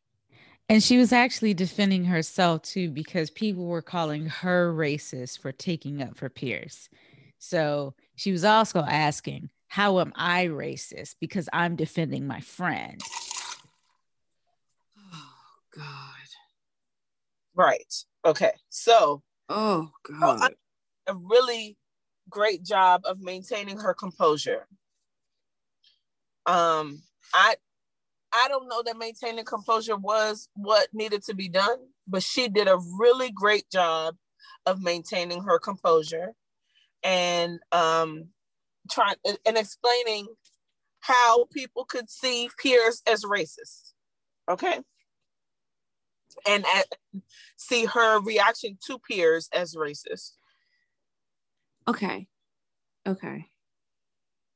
And she was actually defending herself too because people were calling her racist for taking up for Piers. So she was also asking, how am I racist? Because I'm defending my friend. Oh God. Right. Okay. So, oh God. A really great job of maintaining her composure. Um, I I don't know that maintaining composure was what needed to be done, but she did a really great job of maintaining her composure and um trying and explaining how people could see Piers as racist. Okay. And at, see her reaction to Piers as racist. Okay. Okay.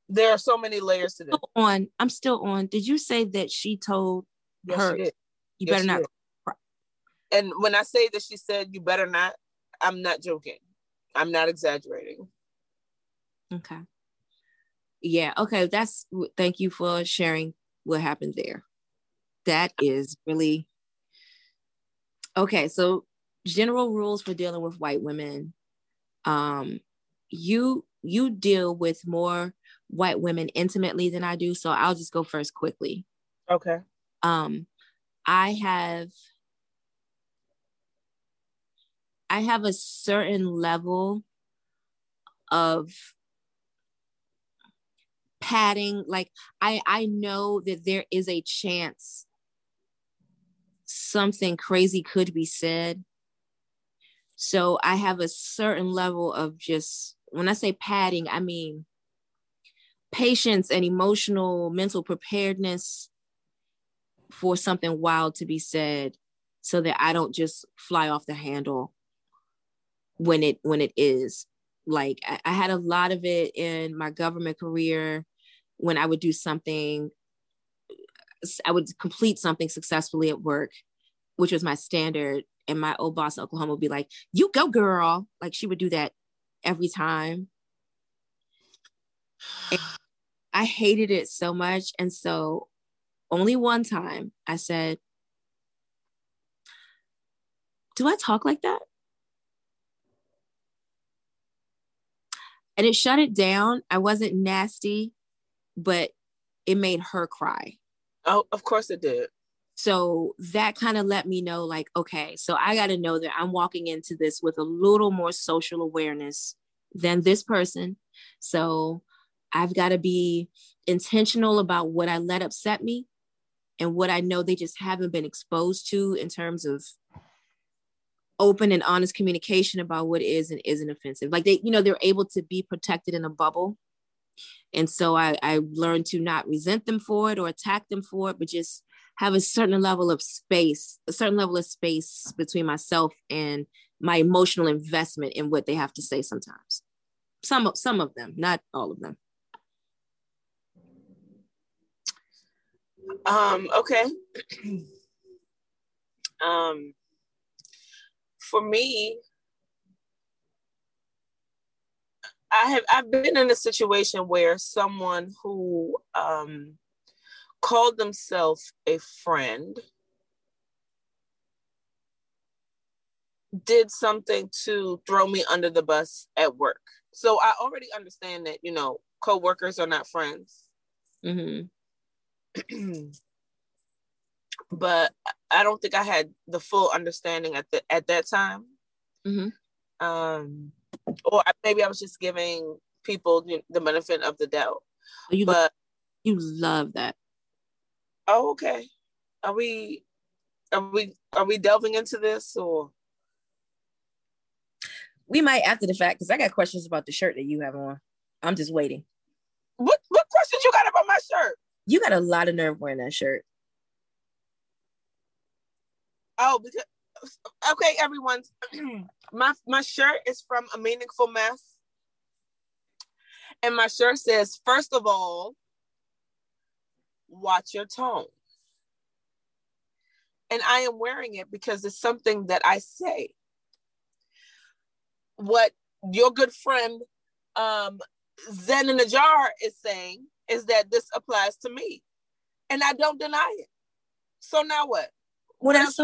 There are so many layers to this. On, I'm still on. Did you say that she told yes, her she you yes, better not? And when I say that she said you better not, I'm not joking. I'm not exaggerating. Okay yeah okay that's thank you for sharing what happened there that is really okay so general rules for dealing with white women um you you deal with more white women intimately than i do so i'll just go first quickly. Okay. Um i have i have a certain level of padding like i i know that there is a chance something crazy could be said. So i have a certain level of just when i say padding i mean patience and emotional mental preparedness for something wild to be said so that i don't just fly off the handle when it when it is like I, I had a lot of it in my government career when I would do something, I would complete something successfully at work, which was my standard. And my old boss in Oklahoma would be like, You go, girl. Like she would do that every time. And I hated it so much. And so only one time I said, Do I talk like that? And it shut it down. I wasn't nasty but it made her cry. Oh, of course it did. So that kind of let me know, like, okay, so I got to know that I'm walking into this with a little more social awareness than this person. So I've got to be intentional about what I let upset me and what I know they just haven't been exposed to in terms of open and honest communication about what is and isn't offensive. Like they, you know, they're able to be protected in a bubble and so I, I learned to not resent them for it or attack them for it, but just have a certain level of space, a certain level of space between myself and my emotional investment in what they have to say sometimes. Some of some of them, not all of them. Um, okay. um for me, I have I've been in a situation where someone who um, called themselves a friend did something to throw me under the bus at work. So I already understand that you know co-workers are not friends. Mm-hmm. but I don't think I had the full understanding at the at that time. Mm-hmm. Um, or maybe I was just giving people the benefit of the doubt. Oh, you but you love that. Oh, okay. Are we are we are we delving into this or We might after the fact because I got questions about the shirt that you have on. I'm just waiting. What what questions you got about my shirt? You got a lot of nerve wearing that shirt. Oh, because okay, everyone. my my shirt is from a meaningful mess. And my shirt says, first of all, watch your tone. And I am wearing it because it's something that I say. What your good friend um, Zen in a jar is saying is that this applies to me. And I don't deny it. So now what? What else?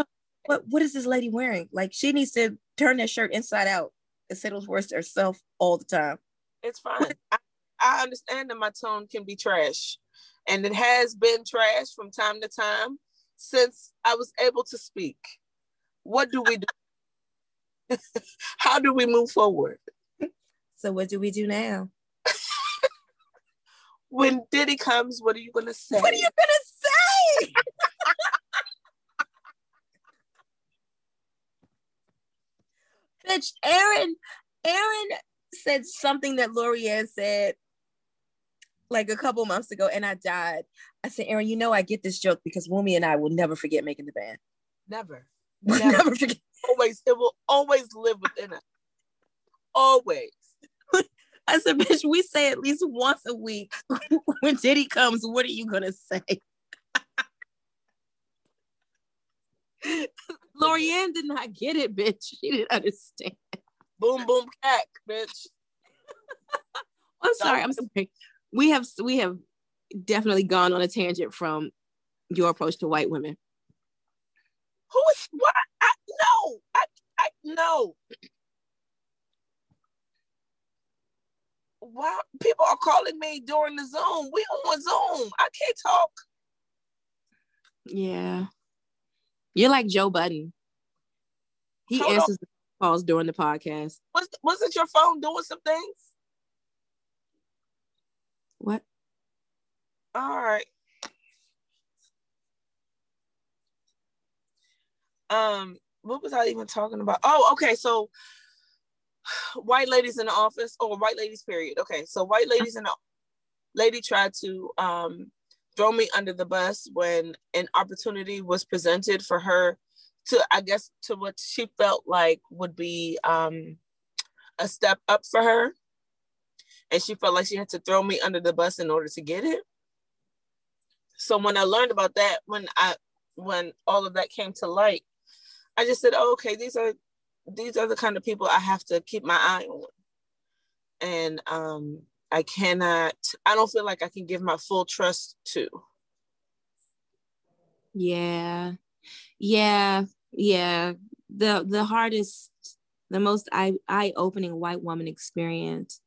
What what is this lady wearing? Like she needs to turn that shirt inside out and say those words to herself all the time. It's fine. I, I understand that my tone can be trash. And it has been trash from time to time since I was able to speak. What do we do? How do we move forward? So what do we do now? When Diddy comes, what are you gonna say? What are you gonna say? Bitch, Aaron, Aaron said something that Lorianne said like a couple months ago, and I died. I said, Aaron, you know I get this joke because Wumi and I will never forget making the band. Never. We'll Never. never forget. Always, it will always live within us. Always. I said, bitch, we say at least once a week when Diddy comes, what are you gonna say? Lorianne did not get it, bitch. She didn't understand. Boom, boom, cack, bitch. I'm sorry. I'm sorry. We have we have definitely gone on a tangent from your approach to white women. Who is what? I, no, I, I no. Why people are calling me during the Zoom? We on Zoom. I can't talk. Yeah. You're like Joe Budden. He Hold answers the calls during the podcast. Was wasn't your phone doing some things? What? All right. Um, what was I even talking about? Oh, okay. So white ladies in the office or white ladies period. Okay. So white ladies in the lady tried to um throw me under the bus when an opportunity was presented for her to I guess to what she felt like would be um a step up for her. And she felt like she had to throw me under the bus in order to get it so when I learned about that, when I when all of that came to light, I just said, oh, okay, these are these are the kind of people I have to keep my eye on. And um I cannot, I don't feel like I can give my full trust to. Yeah. Yeah. Yeah. The the hardest, the most eye eye opening white woman experience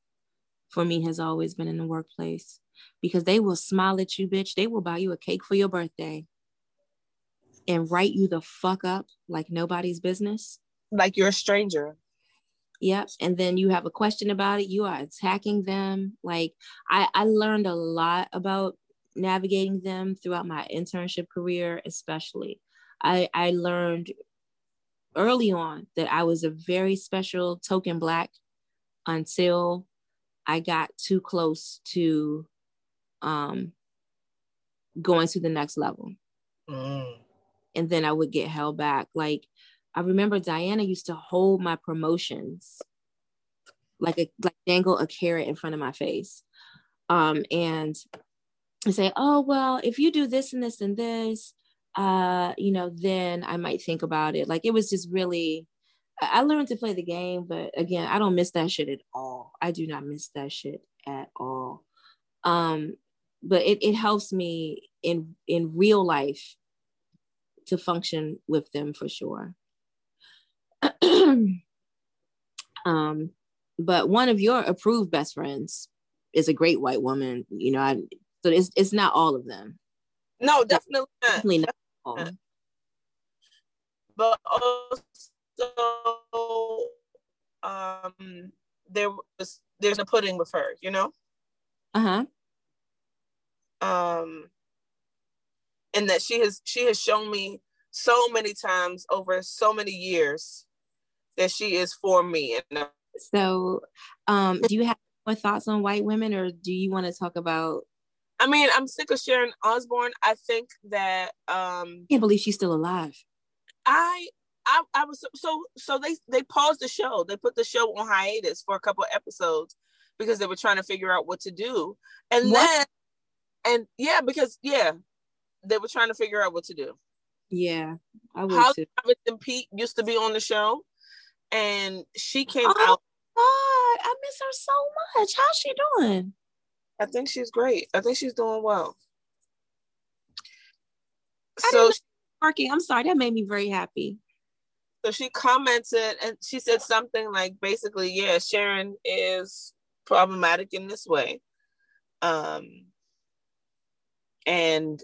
for me has always been in the workplace because they will smile at you, bitch. They will buy you a cake for your birthday and write you the fuck up like nobody's business. Like you're a stranger. Yep. And then you have a question about it. You are attacking them. Like I, I learned a lot about navigating them throughout my internship career, especially. I, I learned early on that I was a very special token black until I got too close to um, going to the next level. Mm. And then I would get held back. Like I remember Diana used to hold my promotions like a like dangle a carrot in front of my face. Um, and say, oh well, if you do this and this and this, uh, you know, then I might think about it. Like it was just really I learned to play the game, but again, I don't miss that shit at all. I do not miss that shit at all. Um, but it, it helps me in in real life to function with them for sure. um, but one of your approved best friends is a great white woman. You know, I, so it's it's not all of them. No, definitely not. Definitely not all. But also, um, there was there's a pudding with her, you know. Uh huh. um and that she has she has shown me so many times over so many years that she is for me and So, um, do you have more thoughts on white women, or do you want to talk about? I mean, I'm sick of Sharon Osbourne. I think that um I can't believe she's still alive. I I, I was so so they they paused the show. They put the show on hiatus for a couple of episodes because they were trying to figure out what to do. And what? then and yeah, because yeah, they were trying to figure out what to do. Yeah, I would Holly too. Robinson Peete used to be on the show, and she came Oh, out. God, I miss her so much. How's she doing? I think she's great. I think she's doing well. I So Working. I'm sorry. That made me very happy. so she commented and she said something like basically, yeah, Sharon is problematic in this way. Um and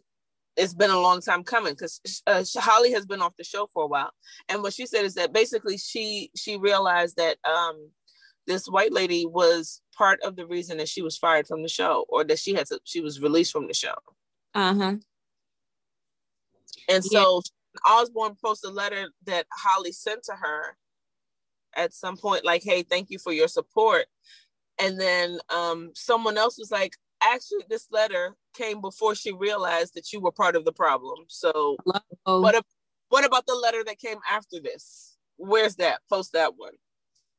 it's been a long time coming because uh, Holly has been off the show for a while. And what she said is that basically she she realized that um this white lady was part of the reason that she was fired from the show or that she had to she was released from the show. Uh huh. And so Osbourne posted a letter that Holly sent to her at some point, like, hey, thank you for your support. And then um, someone else was like, actually, this letter came before she realized that you were part of the problem. So what, what about the letter that came after this? Where's that? Post that one.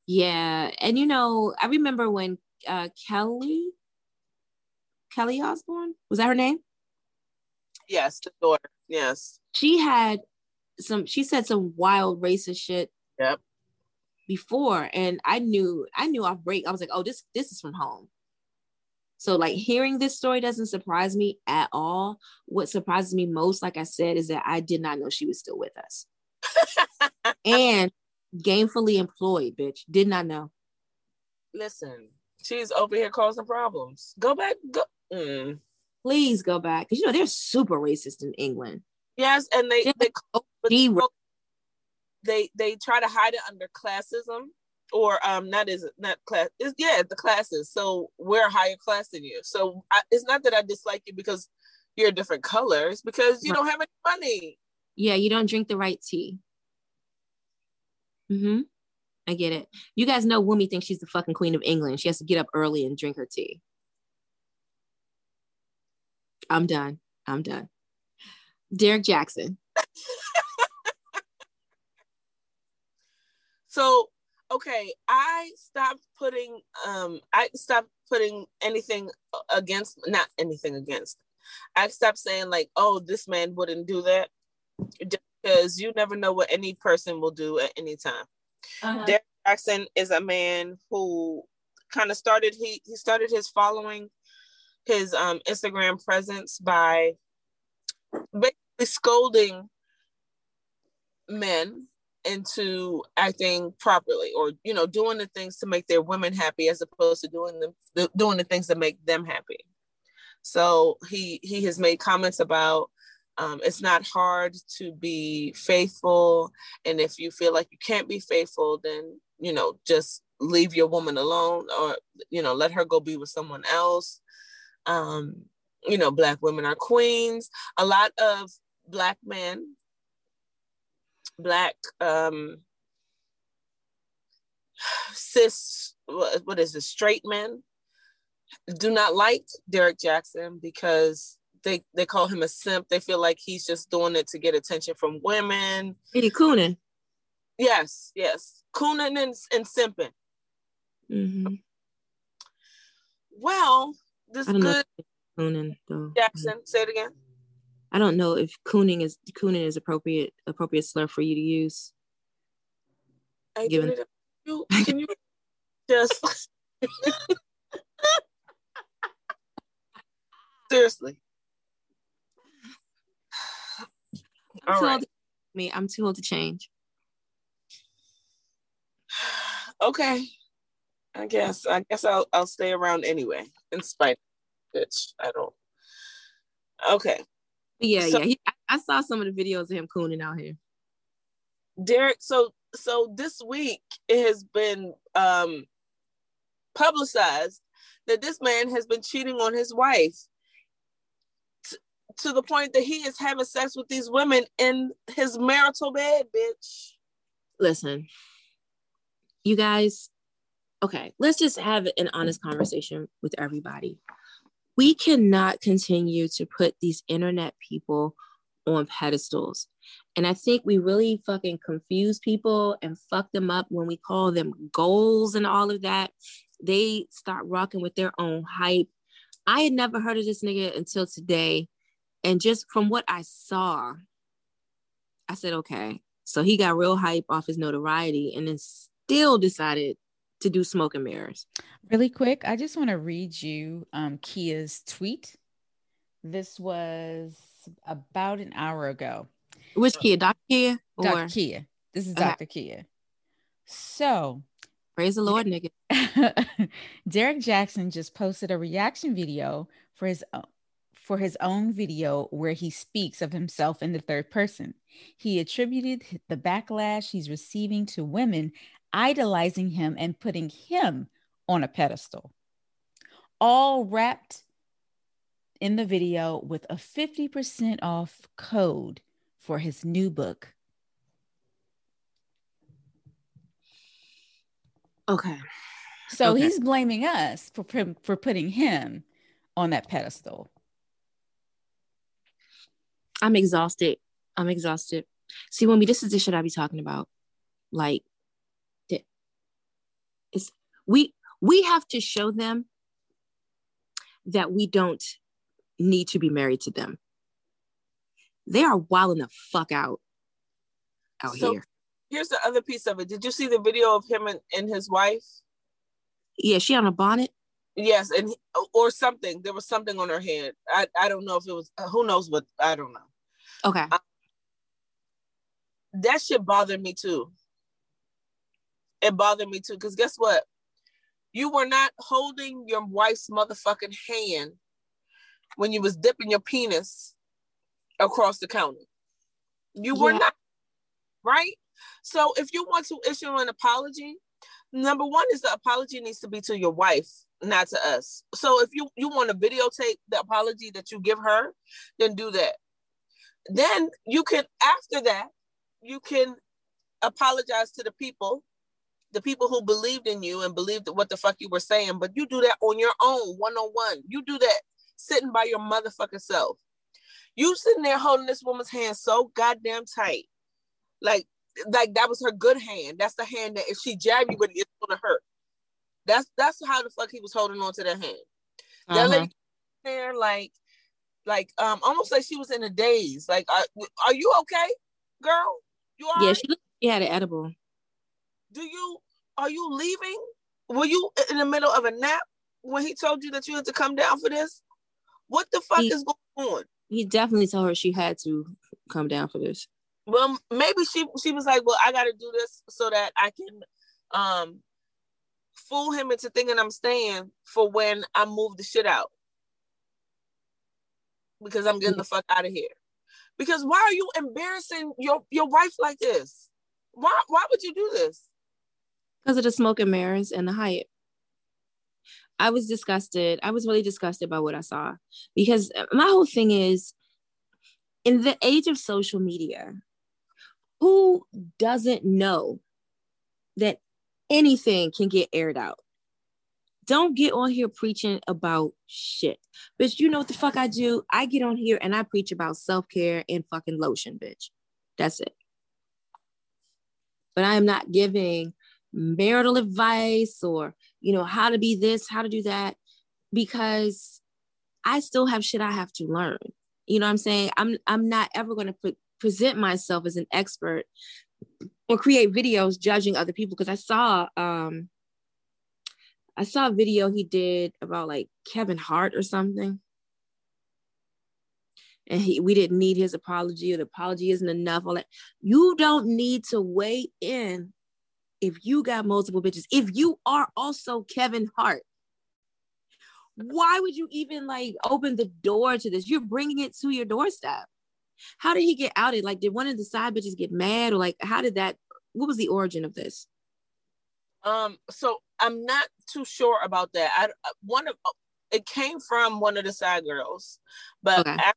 yeah. And you know, I remember when uh Kelly, Kelly Osbourne, was that her name? Yes, the daughter. Yes. She had some. She said some wild racist shit. Yep. Before, and I knew, I knew off break. I was like, oh, this, this is from home. So like hearing this story doesn't surprise me at all. What surprises me most, like I said, is that I did not know she was still with us and gainfully employed, bitch. Did not know. Listen, she's over here causing problems. Go back. Go. Mm. Please go back because you know they're super racist in England. Yes, and they they they they try to hide it under classism or um not is not class is yeah the classes so we're a higher class than you so I, it's not that i dislike you because you're a different color it's because you Right. don't have any money yeah, you don't drink the right tea. Mm-hmm. I get it. You guys know Wumi thinks she's the fucking queen of England. She has to get up early and drink her tea. I'm done. I'm done. Derrick Jaxn. so okay i stopped putting um i stopped putting anything against not anything against. I stopped saying like oh this man wouldn't do that. Because you never know what any person will do at any time. Derrick Jaxn is a man who kind of started he he started his following his um Instagram presence by basically scolding men into acting properly or you know doing the things to make their women happy as opposed to doing them the, doing the things that make them happy. So he he has made comments about um, it's not hard to be faithful and if you feel like you can't be faithful then you know just leave your woman alone or you know let her go be with someone else. Um you know black women are queens. A lot of black men black um cis what is it straight men do not like Derrick Jaxn because they they call him a simp. They feel like he's just doing it to get attention from women. Hey, Coonan. Yes, yes, cooning and, and simping. Mm-hmm. Well, this I don't know good if though. Jaxn. Say it again. I don't know if cooning is cooning is appropriate appropriate slur for you to use. Hey, Given- Donita, you, can you just seriously? I'm All too right. old to- me, I'm too old to change. Okay. I guess. I guess I'll I'll stay around anyway, in spite of bitch. I don't. Okay. Yeah, So- yeah. He, I, I saw some of the videos of him cooning out here. Derrick, so so this week it has been um publicized that this man has been cheating on his wife t- to the point that he is having sex with these women in his marital bed, bitch. Listen, you guys, okay, let's just have an honest conversation with everybody. We cannot continue to put these internet people on pedestals. And I think we really fucking confuse people and fuck them up when we call them goals and all of that. They start rocking with their own hype. I had never heard of this nigga until today. And just from what I saw, I said, okay. So he got real hype off his notoriety and then still decided to do smoke and mirrors. Really quick, I just want to read you um, Kia's tweet. This was about an hour ago. Which Kia? Dr. Kia? Or? Dr. Kia. This is Dr. Kia. So, praise the Lord, nigga. Derrick Jaxn just posted a reaction video for his own, for his own video where he speaks of himself in the third person. He attributed the backlash he's receiving to women idolizing him and putting him on a pedestal. All wrapped in the video with a 50% off code for his new book. Okay. So okay. he's blaming us for for putting him on that pedestal. I'm exhausted. I'm exhausted. See, when we this is the shit I be talking about. Like it's we we have to show them that we don't need to be married to them. They are wilding the fuck out out so, here. Here's the other piece of it. Did you see the video of him and, and his wife? Yeah, she on a bonnet. Yes, and or something. There was something on her head. I I don't know if it was. Uh, who knows what? I don't know. Okay. I, that shit bothered me too. It bothered me too because guess what? You were not holding your wife's motherfucking hand when you was dipping your penis across the counter. You were yeah. not, right? So if you want to issue an apology, number one is the apology needs to be to your wife, not to us. So if you you want to videotape the apology that you give her, then do that. Then you can after that, you can apologize to the people, the people who believed in you and believed what the fuck you were saying, but you do that on your own, one on one. You do that sitting by your motherfucking self. You sitting there holding this woman's hand so goddamn tight. Like, like that was her good hand. That's the hand that if she jab you with it, it's gonna hurt. That's that's how the fuck he was holding on to that hand. Uh-huh. That lady there like like um almost like she was in a daze. Like, are, are you okay, girl? You are. Yeah, she, she had an edible. Do you are you leaving? Were you in the middle of a nap when he told you that you had to come down for this? What the fuck he, is going on? He definitely told her she had to come down for this. Well, maybe she she was like, "Well, I got to do this so that I can um fool him into thinking I'm staying for when I move the shit out because I'm getting the fuck out of here." Because why are you embarrassing your your wife like this? Why why would you do this? Because of the smoke and mirrors and the hype. I was disgusted. I was really disgusted by what I saw because uh, my whole thing is in the age of social media, who doesn't know that anything can get aired out? Don't get on here preaching about shit. Bitch, you know what the fuck I do? I get on here and I preach about self care and fucking lotion, bitch. That's it. But I am not giving marital advice or you know, how to be this, how to do that, because I still have shit I have to learn. You know what I'm saying? I'm I'm not ever going to pre- present myself as an expert or create videos judging other people because I saw um I saw a video he did about like Kevin Hart or something. And he we didn't need his apology or the apology isn't enough. All that you don't need to weigh in if you got multiple bitches, if you are also Kevin Hart, why would you even like open the door to this? You're bringing it to your doorstep. How did he get outed? Like, did one of the side bitches get mad, or like, how did that? What was the origin of this? Um, so I'm not too sure about that. I one of it came from one of the side girls, but okay. after,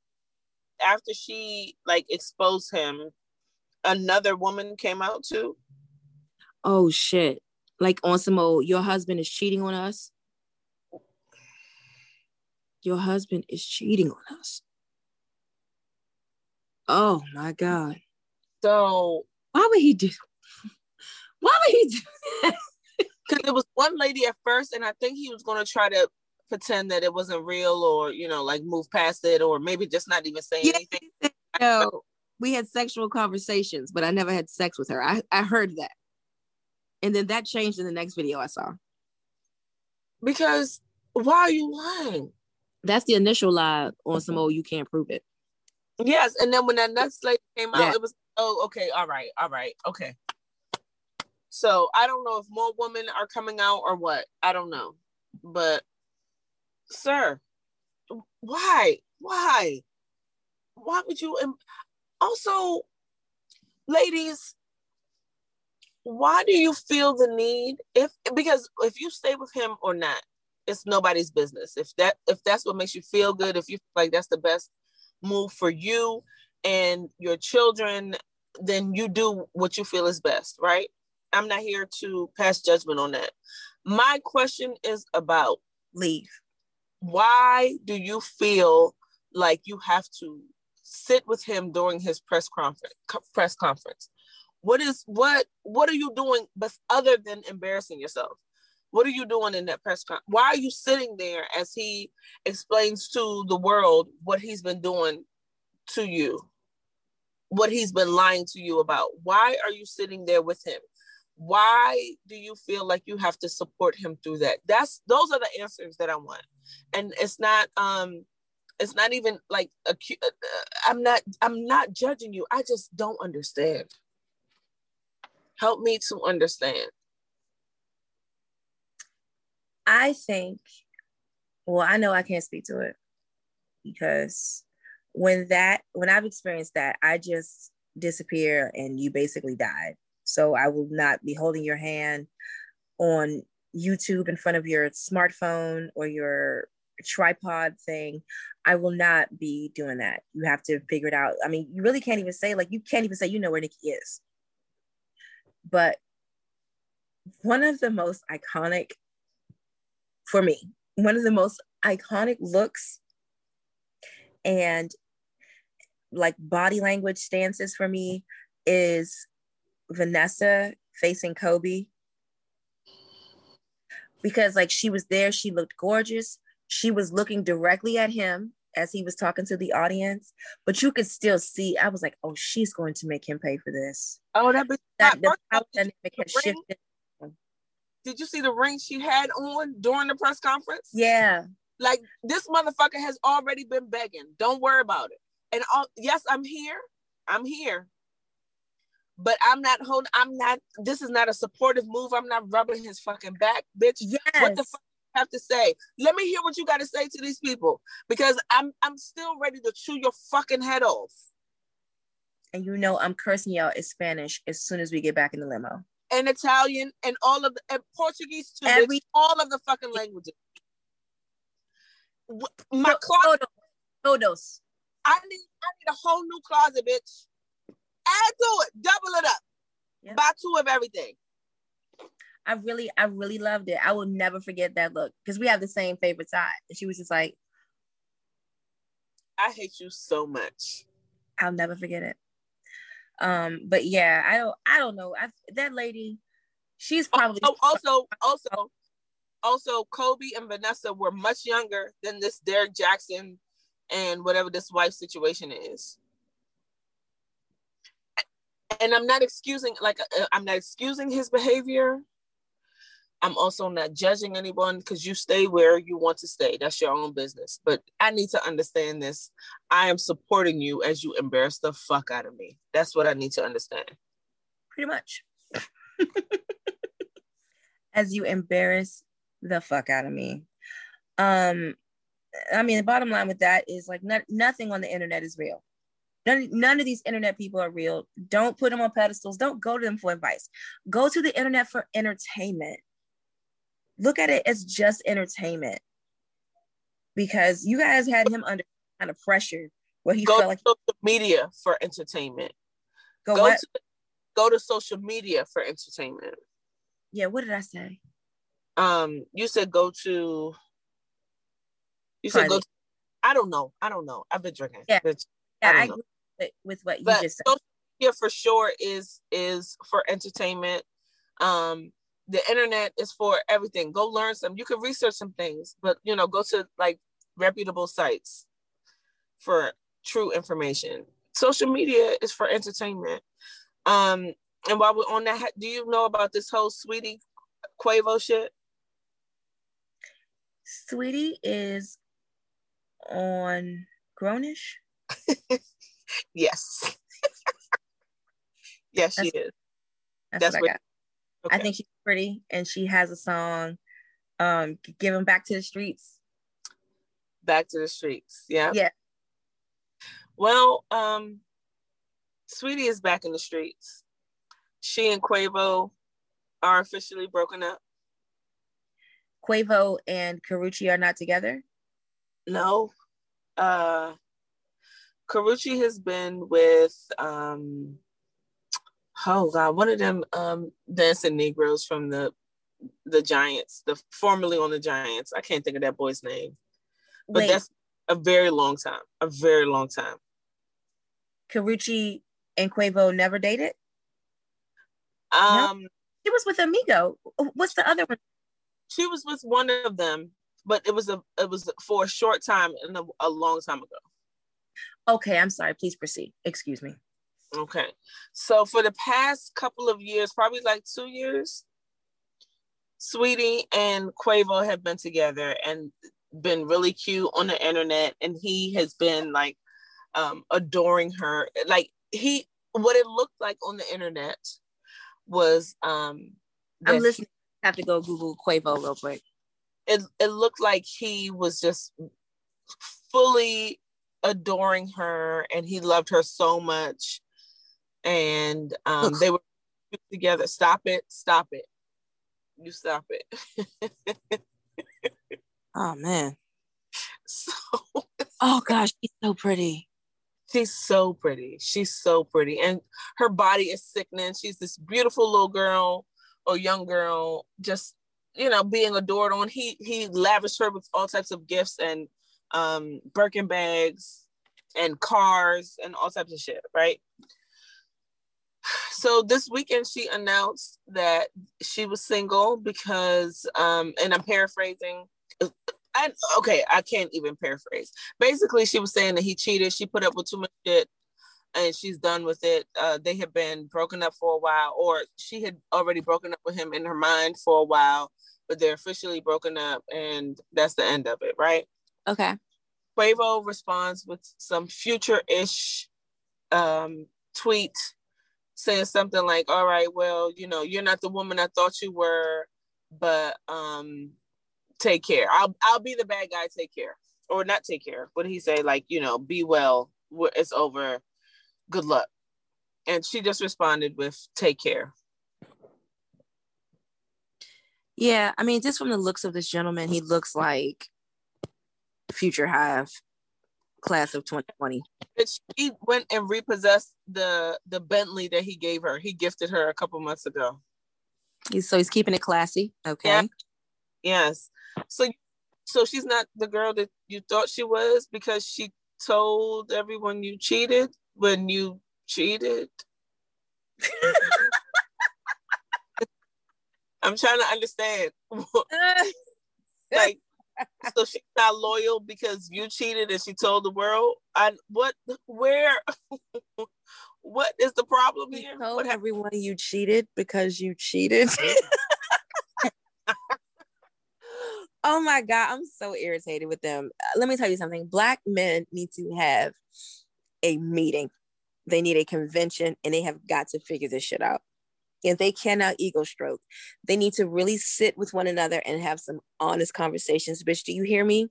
after she like exposed him, another woman came out too oh shit Like on some old, your husband is cheating on us. Your husband is cheating on us. Oh my God. So why would he do why would he do that? Because it was one lady at first, and I think he was gonna try to pretend that it wasn't real or you know, like move past it, or maybe just not even say yeah, anything. No, we had sexual conversations, but I never had sex with her. I, I heard that. And then that changed in the next video I saw. Because why are you lying? That's the initial lie on some old you can't prove it. Yes, and then when that next lady came out, yeah. it was oh okay, all right, all right, okay. So I don't know if more women are coming out or what. I don't know, but sir, why, why, why would you? also, ladies, why do you feel the need if because if you stay with him or not, it's nobody's business. If that if that's what makes you feel good, if you like that's the best move for you and your children, then you do what you feel is best, right? I'm not here to pass judgment on that. My question is about leave. Why do you feel like you have to sit with him during his press conference? Press conference. What is what? What are you doing, but other than embarrassing yourself? What are you doing in that press conference? Why are you sitting there as he explains to the world what he's been doing to you? What he's been lying to you about? Why are you sitting there with him? Why do you feel like you have to support him through that? That's those are the answers that I want. And it's not um it's not even like a, uh, I'm not I'm not judging you. I just don't understand. Help me to understand. I think, well, I know I can't speak to it because when that, when I've experienced that, I just disappear and you basically died. So I will not be holding your hand on YouTube in front of your smartphone or your tripod thing. I will not be doing that. You have to figure it out. I mean, you really can't even say, like, you can't even say you know where Nikki is. But one of the most iconic for me. One of the most iconic looks and like body language stances for me is Vanessa facing Kobe. Because like she was there, she looked gorgeous. She was looking directly at him as he was talking to the audience, but you could still see. I was like, "Oh, she's going to make him pay for this." Oh, that, that the power dynamic has shifted did you see the ring she had on during the press conference? Yeah. Like this motherfucker has already been begging. Don't worry about it. And all, yes, I'm here. I'm here. But I'm not holding. I'm not. This is not a supportive move. I'm not rubbing his fucking back, bitch. Yes. What the fuck have to say? Let me hear what you got to say to these people because I'm I'm still ready to chew your fucking head off. And you know I'm cursing out in Spanish as soon as we get back in the limo and Italian and all of the and Portuguese too. Every, all of the fucking languages. My closet. Todos. I need I need a whole new closet, bitch. Add to it, double it up. Yep. Buy two of everything. I really, I really loved it. I will never forget that look because we have the same favorite side. And she was just like, I hate you so much. I'll never forget it. Um, but yeah, I don't I don't know. I, that lady, she's probably oh, also also also Kobe and Vanessa were much younger than this Derrick Jaxn and whatever this wife situation is. And I'm not excusing like uh, I'm not excusing his behavior. I'm also not judging anyone because you stay where you want to stay. That's your own business. But I need to understand this. I am supporting you as you embarrass the fuck out of me. That's what I need to understand. Pretty much. as you embarrass the fuck out of me. Um, I mean, the bottom line with that is like not, nothing on the internet is real. None, none of these internet people are real. Don't put them on pedestals. Don't go to them for advice. Go to the internet for entertainment look at it as just entertainment because you guys had him under kind of pressure where he go felt like social media for entertainment. Go, go to go to social media for entertainment. yeah. What did I say? Um, you said go to. You said go. To, I don't know. I don't know. I've been drinking. Yeah. Bitch. Yeah, don't I agree with, with what you but just said. social media for sure is is for entertainment um the internet is for everything. Go learn some you can research some things but you know go to like reputable sites for true information. Social media is for entertainment. Um and while we're on that do you know about this whole Saweetie quavo shit? Saweetie is on Grownish. yes. Yes she is. That's, That's what what- I got. Okay. I think she's pretty, and she has a song, um, "Giving Back to the Streets." back to the streets yeah Yeah. Well, um, Saweetie is back in the streets. She and Quavo are officially broken up. Quavo and Karrueche are not together. No. Uh Karrueche has been with um oh god, one of them um dancing Negroes from the the Giants, the formerly on the Giants. I can't think of that boy's name. But Wait, that's a very long time. A very long time. Karrueche and Quavo never dated. Um She was with Amigo. What's the other one? she was with one of them, but it was a it was for a short time and a, a long time ago. Okay, I'm sorry. Please proceed. Excuse me. Okay, so for the past couple of years, probably like two years, Saweetie and Quavo have been together and been really cute on the internet, and he has been like um, adoring her. Like he, what it looked like on the internet was um, I'm listening. I have to go Google Quavo real quick. it, it looked like he was just fully adoring her and he loved her so much and um, they were together. Stop it. Stop it. You stop it. Oh man. so Oh gosh, she's so pretty. she's so pretty. She's so pretty. And her body is sickening. She's this beautiful little girl or young girl just you know being adored on. He he lavished her with all types of gifts and um birkin bags and cars and all types of shit right so this weekend she announced that she was single because um and i'm paraphrasing I, okay i can't even paraphrase. Basically she was saying that he cheated she put up with too much shit and she's done with it. Uh they had been broken up for a while or she had already broken up with him in her mind for a while but they're officially broken up and that's the end of it right? Okay. Quavo responds with some future-ish um, tweet saying something like, "All right, well, you know, you're not the woman I thought you were, but um, take care. I'll I'll be the bad guy. Take care, or not take care. What did he say? Like, you know, be well. It's over. Good luck." And she just responded with, "Take care." Yeah, I mean, just from the looks of this gentleman, he looks like future hive class of 2020. But she went and repossessed the the Bentley that he gave her. He gifted her a couple months ago. He's so he's keeping it classy. Okay. Yeah. Yes. So so she's not the girl that you thought she was because she told everyone you cheated when you cheated. I'm trying to understand. like so she's not loyal because you cheated and she told the world. I what where what is the problem You here? told What everyone you cheated because you cheated. oh my god, I'm so irritated with them. Uh, Let me tell you something. Black men need to have a meeting. They need a convention and they have got to figure this shit out. And they cannot ego stroke. They need to really sit with one another and have some honest conversations. Bitch, do you hear me?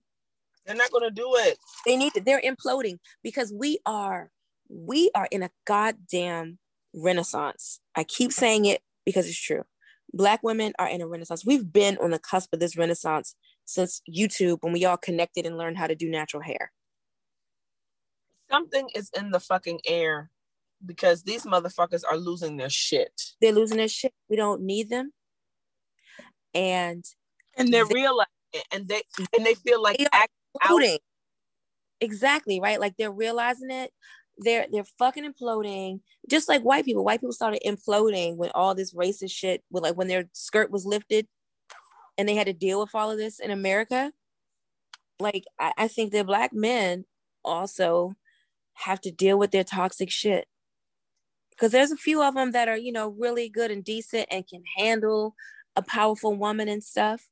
They're not gonna do it. They need to, they're imploding because we are we are in a goddamn renaissance. I keep saying it because it's true. Black women are in a renaissance. We've been on the cusp of this renaissance since YouTube when we all connected and learned how to do natural hair. Something is in the fucking air because these motherfuckers are losing their shit. They're losing their shit. We don't need them. and and they're they, realizing it and they and they feel like they imploding. Exactly, right? Like they're realizing it. They're they're fucking imploding. Just like white people. White people started imploding when all this racist shit with like when their skirt was lifted and they had to deal with all of this in America. Like I, I think that black men also have to deal with their toxic shit because there's a few of them that are you know really good and decent and can handle a powerful woman and stuff.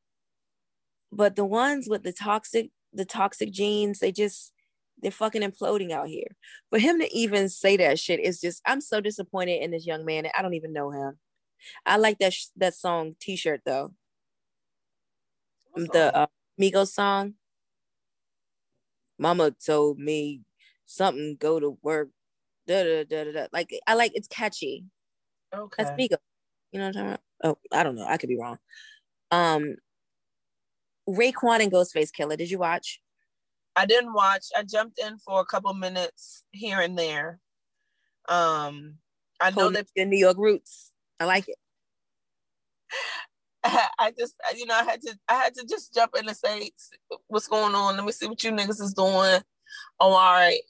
But the ones with the toxic the toxic genes they just they're fucking imploding out here. For him to even say that shit is just i'm so disappointed in this young man i don't even know him. I like that sh- that song t-shirt though. The uh, Migos song. Mama told me something go to work da, da, da, da, like i like it's catchy okay that's Migos you know what i'm talking about oh i don't know i could be wrong um Raekwon and Ghostface Killah. Did you watch? I didn't watch. I jumped in for a couple minutes here and there. Um, I know that the New York roots. I like it. I just, you know, I had to, I had to just jump in and say, "What's going on? Let me see what you niggas is doing." Oh, all right,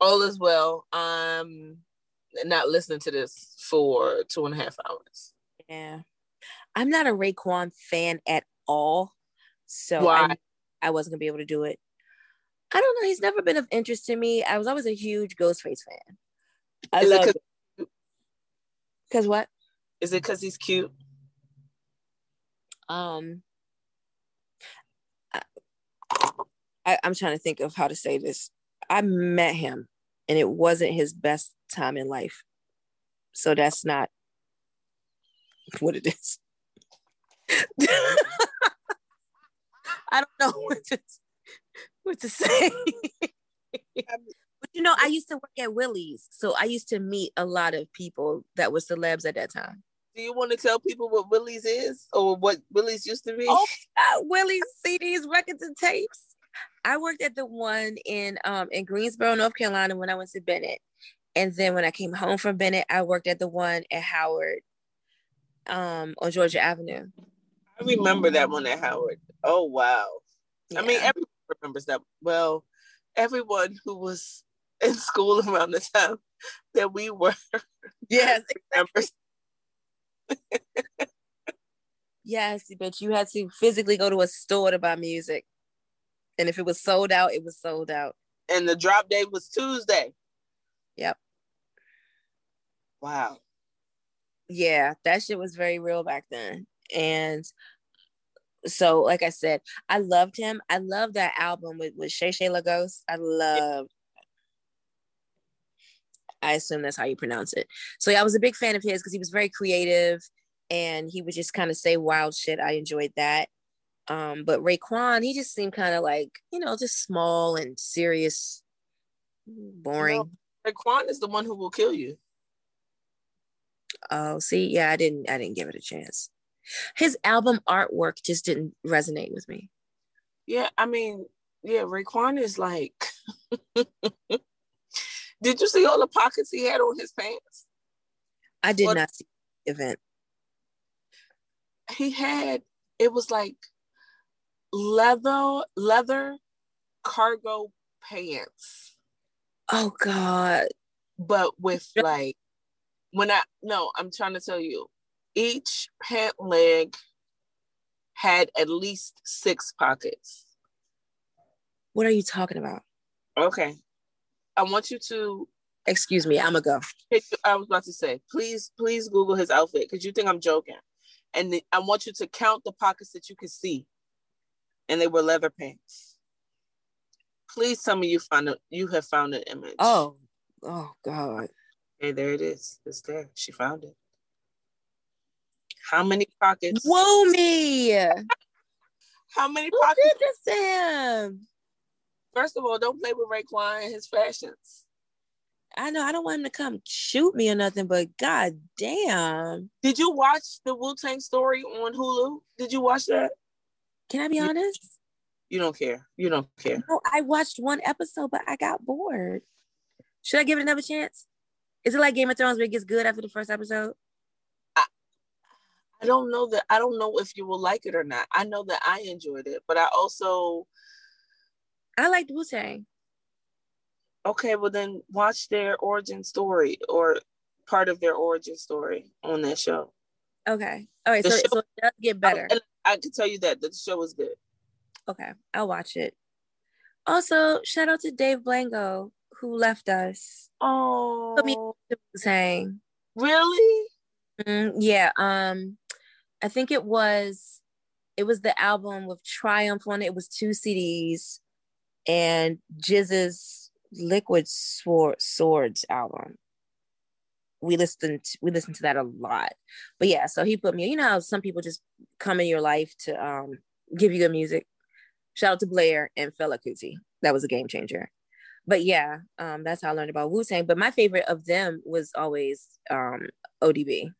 all is well. Um, not listening to this for two and a half hours. Yeah, I'm not a Raekwon fan at all. So I, I wasn't gonna be able to do it. I don't know. He's never been of interest to me. I was always a huge Ghostface fan. I Is love it. Because what? Is it because he's cute? Um, I, I, I'm trying to think of how to say this. I met him, and it wasn't his best time in life. So that's not what it is. I don't know what to what to say. but you know, I used to work at Willie's, so I used to meet a lot of people that were celebs at that time. Do you want to tell people what Willie's is or what Willie's used to be? Oh, Willie's CDs, records, and tapes. I worked at the one in um in Greensboro, North Carolina when I went to Bennett. And then when I came home from Bennett, I worked at the one at Howard um on Georgia Avenue. I remember that one at Howard. Oh wow. Yeah. I mean everyone remembers that. Well, everyone who was in school around the time that we were. Yes. yes, but you had to physically go to a store to buy music. And if it was sold out, it was sold out. And the drop date was Tuesday. Yep. Wow. Yeah, that shit was very real back then. And so, like I said, I loved him. I love that album with, with Shay Shay Lagos. I love I assume that's how you pronounce it. So yeah, I was a big fan of his because he was very creative and he would just kind of say wild shit. I enjoyed that. Um, but Raekwon, he just seemed kind of like, you know, just small and serious, boring. You know, Raekwon is the one who will kill you. Oh, see, yeah, I didn't I didn't give it a chance his album artwork just didn't resonate with me. Yeah, I mean, yeah, Raekwon is like Did you see all the pockets he had on his pants? I did what? not see the event. He had it was like leather leather cargo pants. Oh god. But with like when I no, I'm trying to tell you, each pant leg had at least six pockets. What are you talking about? Okay. I want you to excuse me, I'ma go. I was about to say, please, please Google his outfit because you think I'm joking. And I want you to count the pockets that you can see. And they were leather pants. Please tell me you found a, you have found an image. Oh, oh God. Hey, there it is. It's there. She found it. How many pockets? Whoa me. How many Who pockets? did this to him? First of all, don't play with Raekwon and his fashions. I know I don't want him to come shoot me or nothing, but god damn. Did you watch the Wu Tang story on Hulu? Did you watch that? Can I be honest? You don't care. You don't care. No, I watched one episode, but I got bored. Should I give it another chance? Is it like Game of Thrones where it gets good after the first episode? I don't know that I don't know if you will like it or not. I know that I enjoyed it, but I also I liked Wu Tang. Okay, well then watch their origin story or part of their origin story on that show. Okay. All right. So, show, so, it does get better. I, I can tell you that the show was good. Okay, I'll watch it. Also, shout out to Dave Blango who left us. Oh, me saying. Really? Mm, yeah. Um, I think it was. It was the album with Triumph on it. It was two CDs, and GZA's Liquid Sword Swords album. We listened. To, we listened to that a lot. But yeah, so he put me. You know how some people just come in your life to um give you good music. Shout out to Blair and Fela Kuti. That was a game changer but yeah, um, that's how I learned about Wu Tang. But my favorite of them was always um, ODB.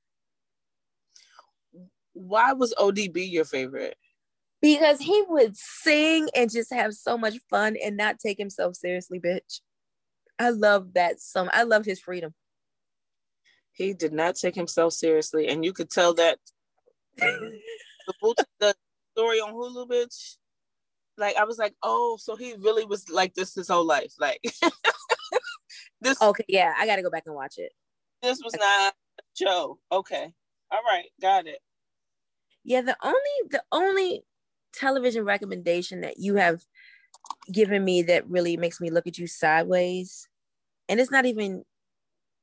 Why was ODB your favorite? Because he would sing and just have so much fun and not take himself seriously, bitch. I love that so I love his freedom. He did not take himself seriously, and you could tell that the, the story on Hulu, bitch like I was like, oh, so he really was like this his whole life. Like this Okay, yeah, I gotta go back and watch it. This was not Joe. Okay. All right, got it. Yeah, the only the only television recommendation that you have given me that really makes me look at you sideways, and it's not even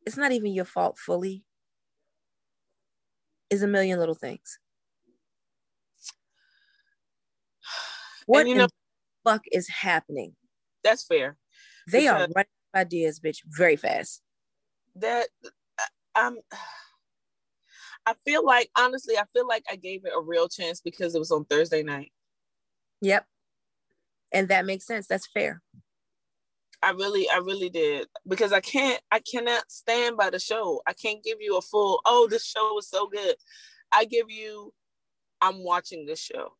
it's not even your fault fully, is a million little things. What you know, the fuck is happening? That's fair. They are running ideas, bitch, very fast. That I'm. I feel like honestly, I feel like I gave it a real chance because it was on Thursday night. Yep, and that makes sense. That's fair. I really, I really did because I can't, I cannot stand by the show. I can't give you a full. Oh, this show is so good. I give you, I'm watching this show.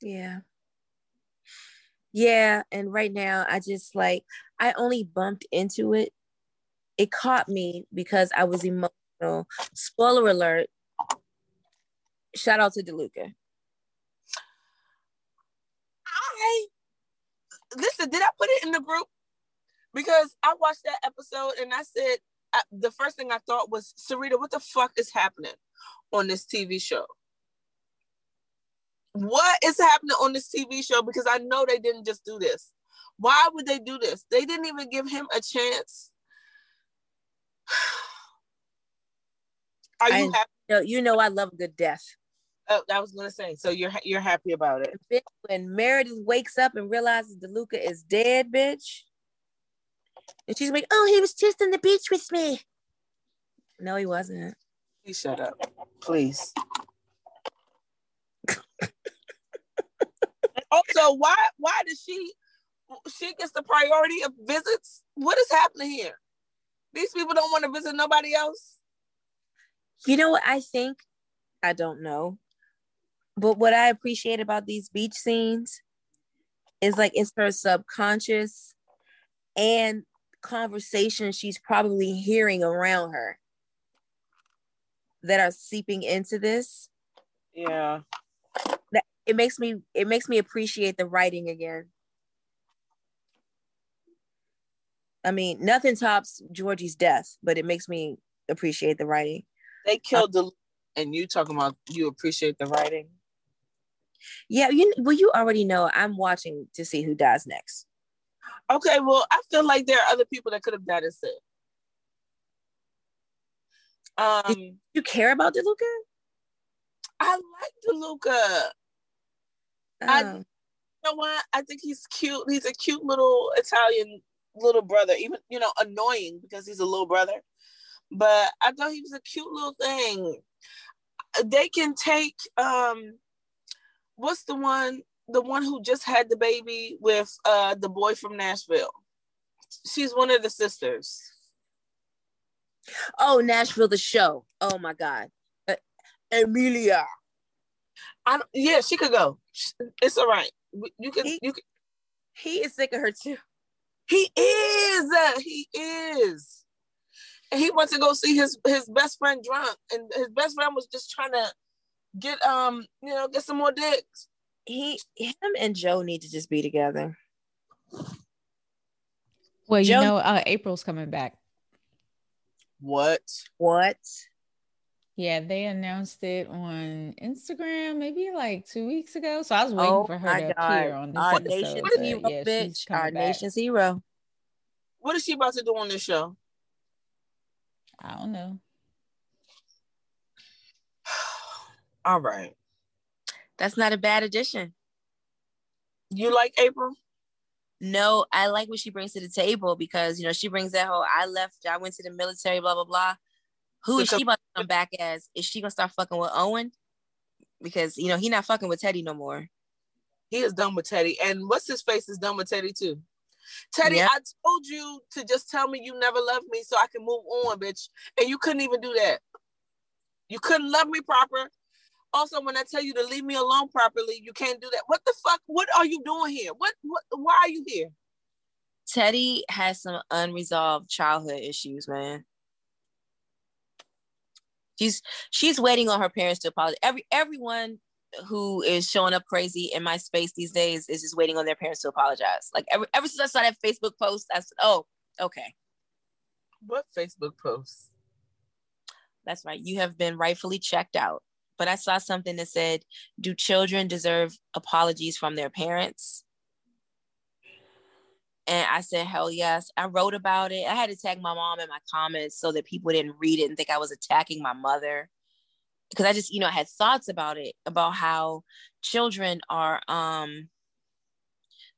Yeah. Yeah. And right now, I just like, I only bumped into it. It caught me because I was emotional. Spoiler alert. Shout out to DeLuca. I listen, did I put it in the group? Because I watched that episode and I said, I, the first thing I thought was, Sarita, what the fuck is happening on this TV show? what is happening on this TV show? Because I know they didn't just do this. Why would they do this? They didn't even give him a chance. Are you I, happy? No, you know I love a good death. Oh, I was gonna say. So you're you're happy about it. When Meredith wakes up and realizes DeLuca is dead, bitch, and she's like, "Oh, he was just on the beach with me." No, he wasn't. Please shut up, please. also, why why does she she gets the priority of visits? What is happening here? These people don't want to visit nobody else. You know what I think? I don't know. But what I appreciate about these beach scenes is like it's her subconscious and conversations she's probably hearing around her that are seeping into this. Yeah That it makes me it makes me appreciate the writing again. I mean, nothing tops Georgie's death, but it makes me appreciate the writing. They killed the and you talking about you appreciate the writing. Yeah, you well, you already know I'm watching to see who dies next. Okay, well, I feel like there are other people that could have died instead. Um, Did you care about DeLuca? I like DeLuca. I, oh. you know what? I think he's cute. He's a cute little Italian little brother, even you know, annoying because he's a little brother. But I thought he was a cute little thing. They can take um, what's the one? The one who just had the baby with uh the boy from Nashville. She's one of the sisters. Oh, Nashville, the show. Oh my God, uh, Amelia. I yeah, she could go. It's all right. You can he, you can. He is sick of her too. He is. Uh, he is. And he went to go see his his best friend drunk, and his best friend was just trying to get um you know get some more dicks. He him and Joe need to just be together. Well, you Joe- know, uh, April's coming back. What? What? Yeah, they announced it on Instagram maybe like two weeks ago. So I was waiting Oh for her to God. appear on this Our episode. nation's hero, yeah, bitch. Our back. nation's hero. What is she about to do on this show? I don't know. All right. That's not a bad addition. You like April? No, I like what she brings to the table because you know she brings that whole I left, I went to the military, blah blah blah. Who is she about to come back as? Is she gonna start fucking with Owen? Because you know he not fucking with Teddy no more. He is done with Teddy. And what's his face is done with Teddy too. Teddy, Yep. I told you to just tell me you never loved me so I can move on, bitch. And you couldn't even do that. You couldn't love me proper. Also, when I tell you to leave me alone properly, you can't do that. What the fuck? What are you doing here? What what why are you here? Teddy has some unresolved childhood issues, man. She's she's waiting on her parents to apologize. Every everyone who is showing up crazy in my space these days is just waiting on their parents to apologize. Like ever ever since I saw that Facebook post, I said, "Oh, okay, What Facebook post? that's right. You have been rightfully checked out." But I saw something that said, "Do children deserve apologies from their parents?" And I said, hell yes. I wrote about it. I had to tag my mom in my comments so that people didn't read it and think I was attacking my mother. Because I just, you know, I had thoughts about it, about how children are um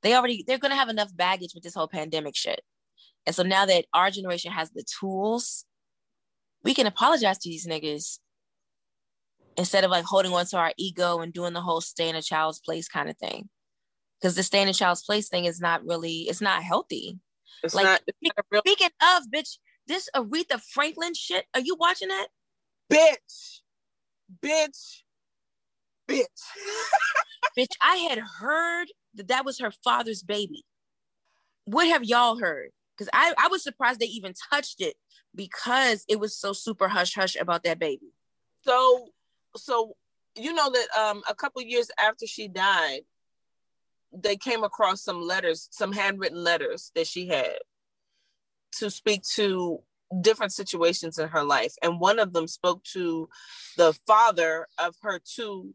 they already they're gonna have enough baggage with this whole pandemic shit. And so now that our generation has the tools, we can apologize to these niggas instead of like holding on to our ego and doing the whole stay in a child's place kind of thing because the stay in a child's place thing is not really it's not healthy It's Like, not, real speaking of bitch this aretha franklin shit are you watching that bitch. Bitch. Bitch. bitch i had heard that that was her father's baby what have y'all heard because I, I was surprised they even touched it because it was so super hush hush about that baby so so you know that um a couple years after she died they came across some letters some handwritten letters that she had to speak to different situations in her life. And one of them spoke to the father of her two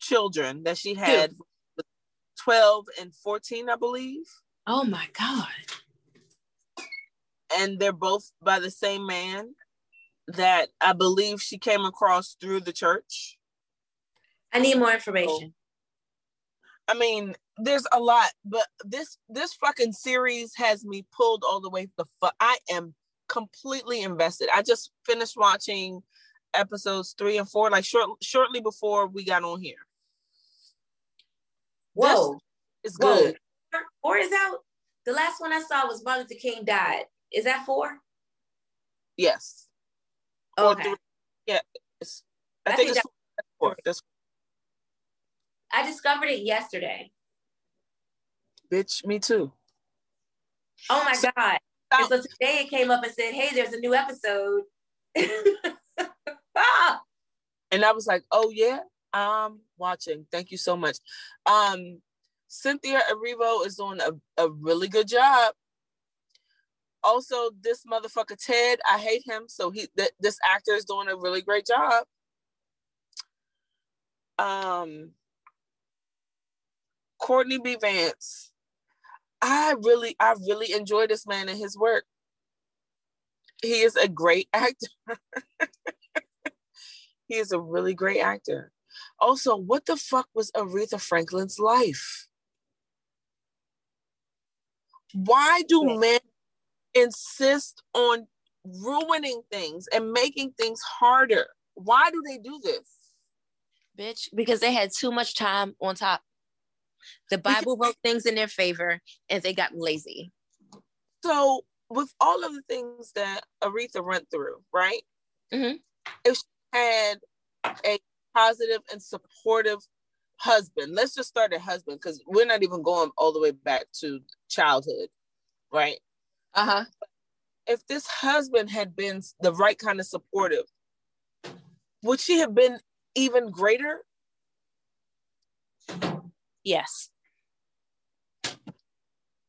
children that she had 12 and 14 i believe. Oh my god. And they're both by the same man that i believe she came across through the church i need more information I mean, there's a lot, but this this fucking series has me pulled all the way the fuck. I am completely invested. I just finished watching episodes three and four, like short shortly before we got on here. whoa It's good. Four is out. The last one I saw was Martin Luther King died. Is that four? Yes. Or Okay. three. Yeah. It's, I, I think, think it's four. That's I discovered it yesterday. bitch. Me too. Oh my So- god! And so today it came up and said, "Hey, there's a new episode." ah, and I was like, "Oh yeah, I'm watching. Thank you so much." Um, Cynthia Erivo is doing a, a really good job. Also, this motherfucker Ted, I hate him. So he, th- this actor is doing a really great job. Um, Courtney B. Vance, I really, I really enjoy this man and his work. He is a great actor. he is a really great actor. Also, what the fuck was Aretha Franklin's life? Why do men insist on ruining things and making things harder? Why do they do this? bitch, because they had too much time on top. The Bible wrote things in their favor, and they got lazy. So, with all of the things that Aretha went through, right? Mhm. If she had a positive and supportive husband, let's just start at husband because we're not even going all the way back to childhood, right? Uh huh. if this husband had been the right kind of supportive, would she have been even greater? Yes.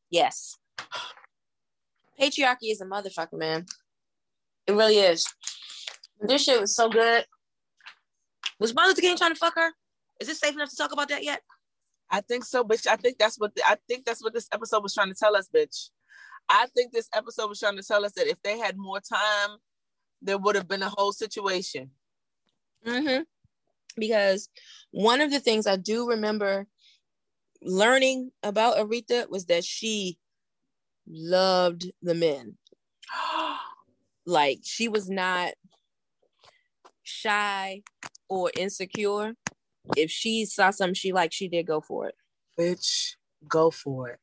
Yes. Patriarchy is a motherfucker, man. It really is. This shit was so good. Was Martin Luther King trying to fuck her? Is it safe enough to talk about that yet? I think so, bitch. I think that's what the, I think that's what this episode was trying to tell us, bitch. I think this episode was trying to tell us that if they had more time, there would have been a whole situation. Mm-hmm. Because one of the things I do remember learning about Aretha was that she loved the men. like she was not shy or insecure. If she saw something she liked, she did go for it. Bitch, go for it.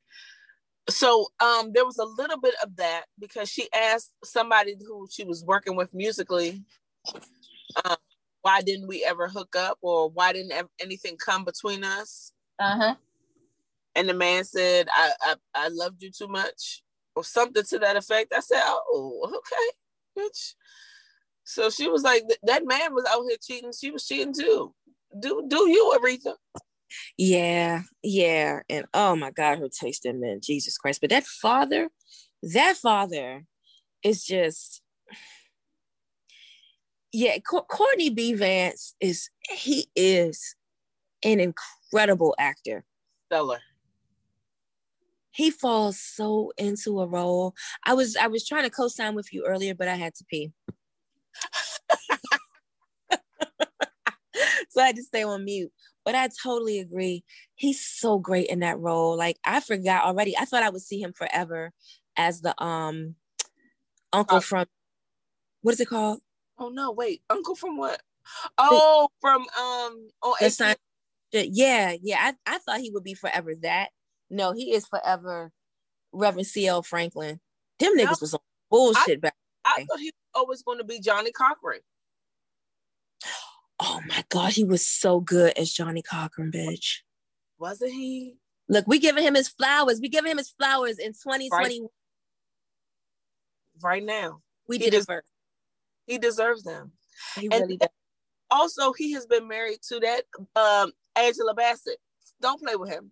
So um there was a little bit of that because she asked somebody who she was working with musically, um, why didn't we ever hook up or why didn't anything come between us? Uh-huh. And the man said, I, I I loved you too much or something to that effect. I said, Oh, okay, bitch. So she was like, that man was out here cheating. She was cheating too. Do do you, Aretha? Yeah, yeah. And oh my God, her taste in men, Jesus Christ. But that father, that father is just yeah, Courtney B. Vance is he is an incredible actor. Stellar. He falls so into a role. I was I was trying to co-sign with you earlier, but I had to pee. so I had to stay on mute. But I totally agree. He's so great in that role. Like I forgot already. I thought I would see him forever as the um uncle uh, from what is it called? Oh no, wait. Uncle from what? Oh, the, from um oh sign- yeah, yeah. I, I thought he would be forever that. No, he is forever Reverend C.L. Franklin. Them niggas no, was on bullshit I, back. I thought he was always going to be Johnnie Cochran. Oh my God, he was so good as Johnnie Cochran, bitch. Wasn't he? Look, we giving him his flowers. We giving him his flowers in 2020. Right, right now. We he did it first. He deserves them. He and really does. Also, he has been married to that um, Angela Bassett. Don't play with him.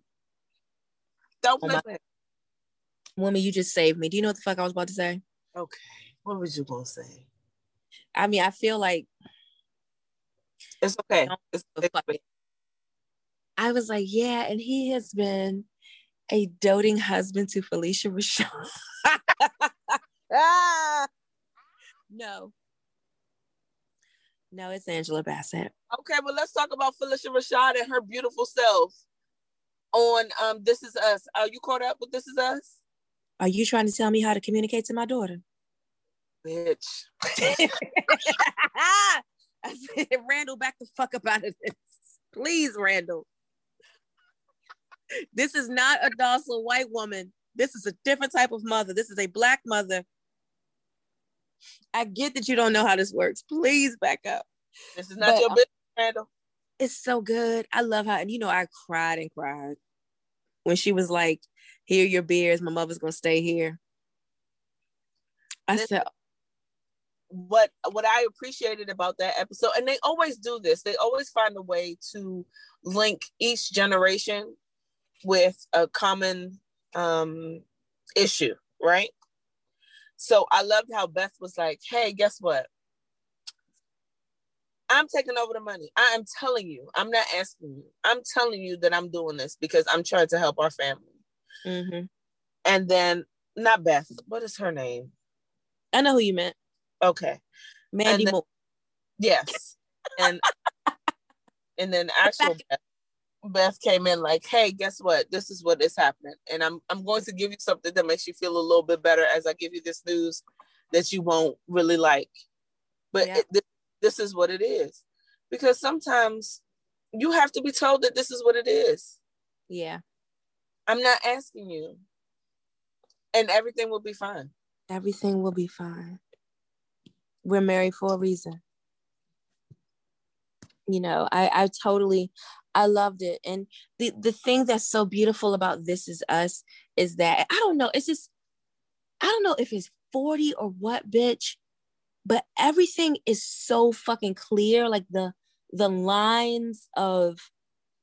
Don't oh play oh with him. Woman, you just saved me. Do you know what the fuck I was about to say? Okay. What was you gonna say? I mean, I feel like it's okay. It's, it's I was like, yeah, and he has been a doting husband to Phylicia Rashad. ah! No. No, it's Angela Bassett. Okay, well, let's talk about Phylicia Rashad and her beautiful self on um This Is Us. Are you caught up with This Is Us? Are you trying to tell me how to communicate to my daughter? Bitch. I said, Randall, back the fuck up out of this. Please, Randall. This is not a docile white woman. This is a different type of mother. This is a black mother. I get that you don't know how this works. Please back up. This is not but, your business, Randall. It's so good. I love how, and you know, I cried and cried when she was like, Here your beers. My mother's gonna stay here. I said, what what I appreciated about that episode, and they always do this, they always find a way to link each generation with a common um issue, right? So I loved how Beth was like, hey, guess what? I'm taking over the money. I am telling you, I'm not asking you. I'm telling you that I'm doing this because I'm trying to help our family. Mm-hmm. And then, not Beth, what is her name? I know who you meant. Okay. Mandy then, Moore. Yes. And and then actual Beth, Beth came in like, hey, guess what? This is what is happening. And I'm I'm going to give you something that makes you feel a little bit better as I give you this news that you won't really like. But yeah. it, this, this is what it is. Because sometimes you have to be told that this is what it is. Yeah. I'm not asking you. And everything will be fine. Everything will be fine we're married for a reason you know i i totally i loved it and the the thing that's so beautiful about this is us is that i don't know it's just i don't know if it's 40 or what, bitch? But everything is so fucking clear. Like the the lines of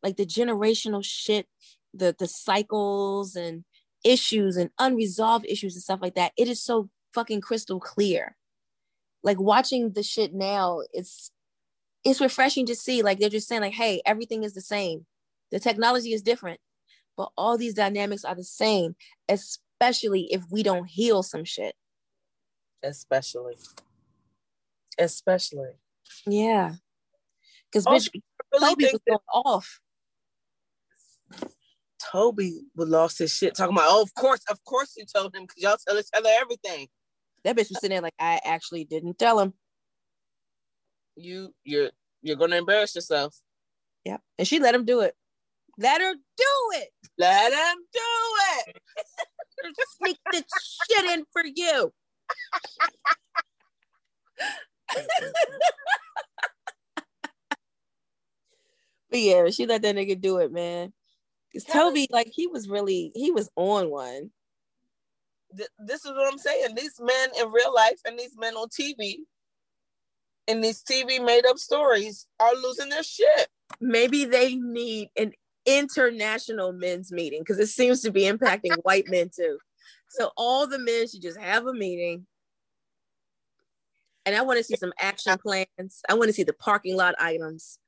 like the generational shit, the the cycles and issues and unresolved issues and stuff like that. It is so fucking crystal clear. Like watching the shit now, it's it's refreshing to see. Like they're just saying, like, hey, everything is the same. The technology is different, but all these dynamics are the same, especially if we don't heal some shit. Especially. Especially. Yeah. Because Also, oh, bitch, really Toby was going off. Toby would lost his shit talking about, oh, of course, of course you told him because y'all tell each other everything. That bitch was sitting there like, I actually didn't tell him. You you're you're gonna embarrass yourself. Yep. And she let him do it. Let her do it. Let him do it. Sneak the shit in for you. but yeah, she let that nigga do it, man. Because Toby, like, he was really, he was on one. Th- This is what I'm saying. These men in real life and these men on TV and these TV made up stories are losing their shit. Maybe they need an international men's meeting because it seems to be impacting white men too. So all the men should just have a meeting. And I want to see some action plans. I want to see the parking lot items.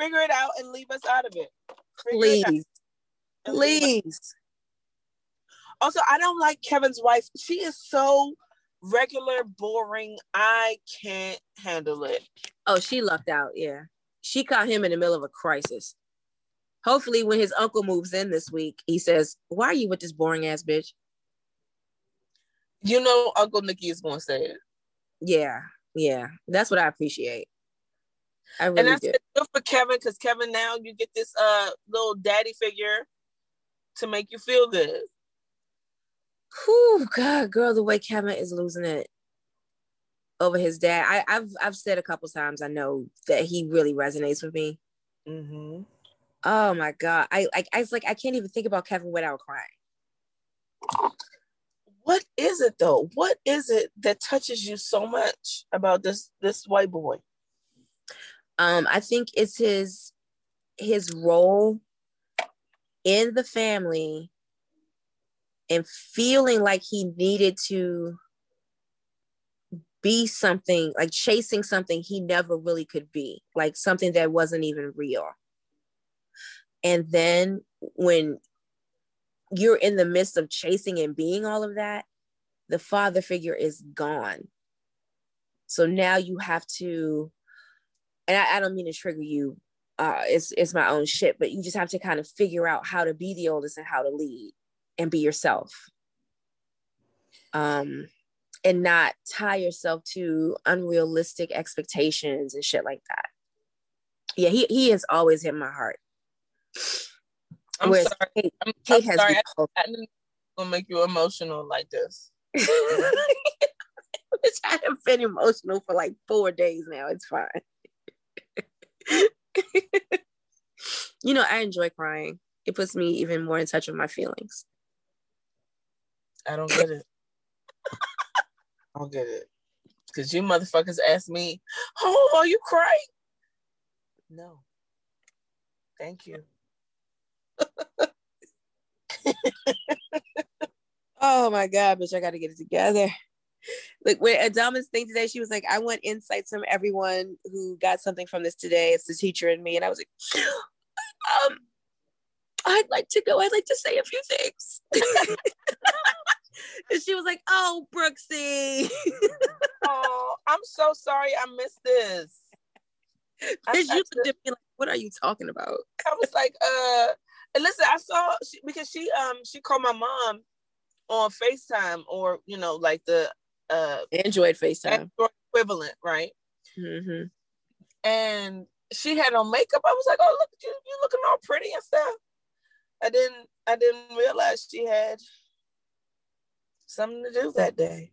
Figure it out and leave us out of it. Figure Please, us- please. Also, I don't like Kevin's wife. She is so regular, boring. I can't handle it. Oh, she lucked out. Yeah. She caught him in the middle of a crisis. Hopefully, when his uncle moves in this week, he says, Why are you with this boring ass bitch? You know, Uncle Nicky is going to say it. Yeah. Yeah. That's what I appreciate. I and really that's do. good for Kevin because Kevin now you get this uh little daddy figure to make you feel good. Whew, God, girl, the way Kevin is losing it over his dad. I, I've I've said a couple times. I know that he really resonates with me. Mm-hmm. Oh my God, I like I like I can't even think about Kevin without crying. What is it though? What is it that touches you so much about this this white boy? Um, I think it's his his role in the family and feeling like he needed to be something like chasing something he never really could be like something that wasn't even real. And then when you're in the midst of chasing and being all of that the father figure is gone. So now you have to and I, I don't mean to trigger you uh it's it's my own shit but you just have to kind of figure out how to be the oldest and how to lead and be yourself um and not tie yourself to unrealistic expectations and shit like that yeah he he has always hit my heart I'm Whereas sorry. Kate, I'm, Kate I'm has sorry. I, I didn't gonna make you emotional like this. Which I have been emotional for like four days now. It's fine. you know, I enjoy crying. It puts me even more in touch with my feelings. I don't get it. I don't get it. Cause you motherfuckers ask me, "Oh, are you crying?" No. Thank you. Oh my God, bitch, I gotta get it together. Like when Adama's thing today, she was like, I want insights from everyone who got something from this today. It's the teacher and me. And I was like, um, I'd like to go. I'd like to say a few things. and she was like, Oh, Brooksy. Oh, I'm so sorry I missed this. Because you looked at me like, what are you talking about? I was like, uh, and listen, I saw she, because she um she called my mom on FaceTime or you know like the uh Android FaceTime. Android equivalent, right? hmm And she had on makeup. I was like, oh look at you, you looking all pretty and stuff. I didn't I didn't realize she had something to do that day.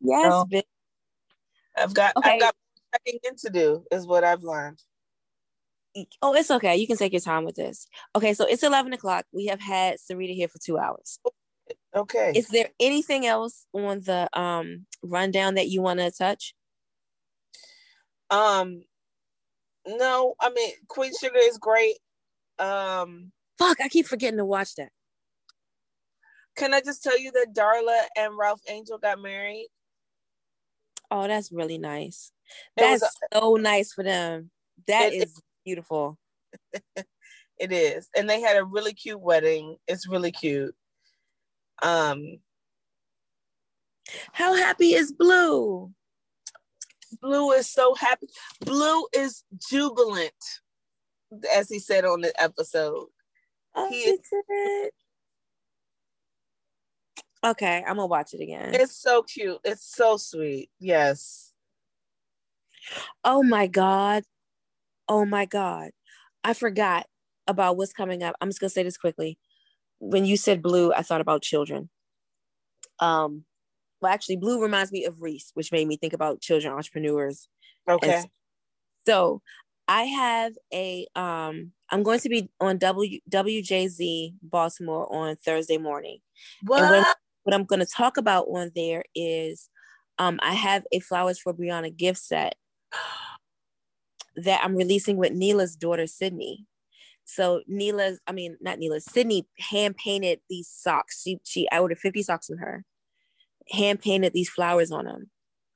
Yes, No. bitch. I've got Okay. I've got checking in to do is what I've learned. Oh, it's okay. You can take your time with this. Okay, so it's 11 o'clock. We have had Sarita here for two hours. Okay. Is there anything else on the um rundown that you want to touch? Um, no, I mean Queen Sugar is great. Um, Fuck, I keep forgetting to watch that. can I just tell you that Darla and Ralph Angel got married? Oh, that's really nice. That's so nice for them. That It- is beautiful. It is, and they had a really cute wedding. It's really cute. Um, How happy is Blue? Blue is so happy. Blue is jubilant, as he said on the episode. Oh, He is- did. Okay, I'm gonna watch it again. It's so cute. It's so sweet. Yes. Oh my god. Oh my god. I forgot about what's coming up. I'm just gonna say this quickly. When you said blue, I thought about children. Um, well, actually, blue reminds me of Reese, which made me think about children entrepreneurs. Okay. And so I have a um I'm going to be on W WJZ Baltimore on Thursday morning. What? And when, what I'm going to talk about on there is um I have a Flowers for Brianna gift set that I'm releasing with Neela's daughter Sydney. So Neela's, I mean not Neela, Sydney hand painted these socks. She she I ordered 50 socks from her. Hand painted these flowers on them.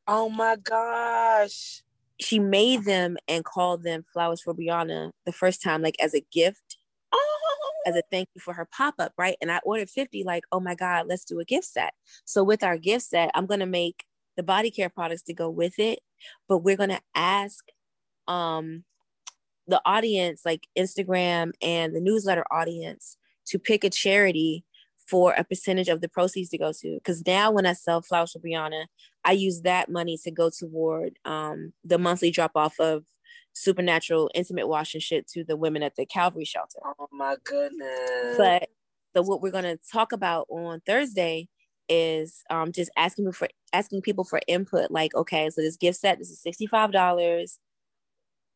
oh my gosh. She made them and called them Flowers for Brianna the first time, like as a gift, Oh, as a thank you for her pop-up, right? And I ordered 50, like, oh my God, let's do a gift set. So with our gift set, I'm gonna make the body care products to go with it, but we're gonna ask um the audience, like Instagram and the newsletter audience, to pick a charity for a percentage of the proceeds to go to. Because now when I sell flowers for Brianna, I use that money to go toward um, the monthly drop off of supernatural intimate wash and shit to the women at the Calvary shelter. oh my goodness. But so what we're gonna talk about on Thursday is um, just asking people for asking people for input. Like, okay, so this gift set, this is sixty five dollars.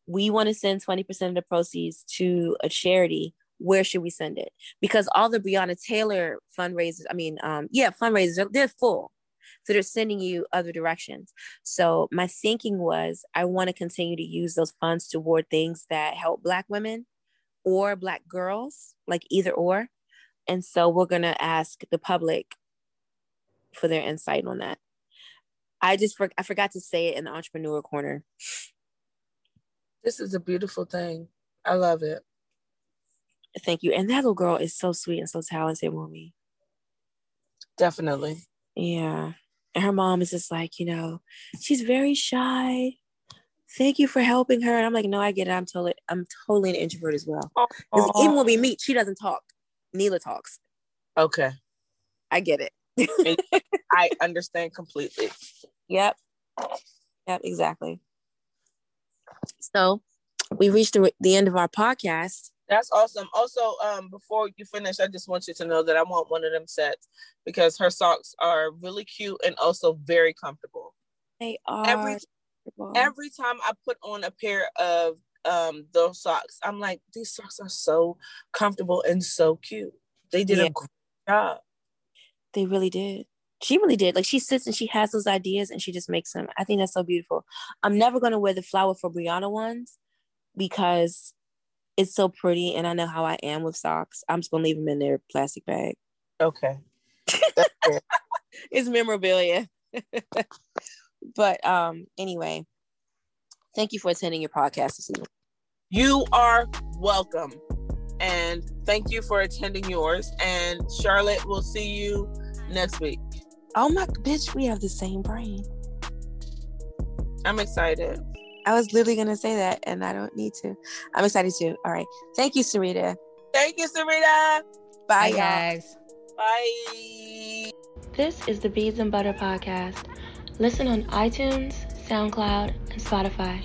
We want to send twenty percent of the proceeds to a charity. Where should we send it? Because all the Breonna Taylor fundraisers, I mean, um, yeah, fundraisers, they're, full. So they're sending you other directions. So my thinking was I want to continue to use those funds toward things that help Black women or Black girls, like either or. And so we're going to ask the public for their insight on that. I just for, I forgot to say it in the entrepreneur corner. this is a beautiful thing. I love it. Thank you. And that little girl is so sweet and so talented, Mumi. Definitely. Yeah. And her mom is just like, you know, she's very shy. Thank you for helping her. And I'm like, no, I get it. I'm totally, I'm totally an introvert as well. Even when we meet, she doesn't talk. Neela talks. Okay. I get it. I understand completely. Yep. Yep, exactly. So we reached the, the end of our podcast. That's awesome. Also, um, before you finish, I just want you to know that I want one of them sets because her socks are really cute and also very comfortable. They are Every every time I put on a pair of um those socks, I'm like, these socks are so comfortable and so cute. They did Yeah. a great job. they really did. She really did. Like she sits and she has those ideas and she just makes them. I think that's so beautiful. I'm never gonna wear the flower for Brianna ones because it's so pretty and I know how I am with socks. I'm just gonna leave them in their plastic bag. Okay. It's memorabilia. but um anyway, thank you for attending your podcast this evening. you are welcome. And thank you for attending yours. And Charlotte, we'll see you next week. Oh my bitch, we have the same brain. I'm excited. I was literally gonna say that and I don't need to. I'm excited too. All right. Thank you, Sarita. Thank you, Sarita. Bye, Bye, y'all. guys. Bye. This is the Beads and Butter podcast. Listen on iTunes, SoundCloud, and Spotify.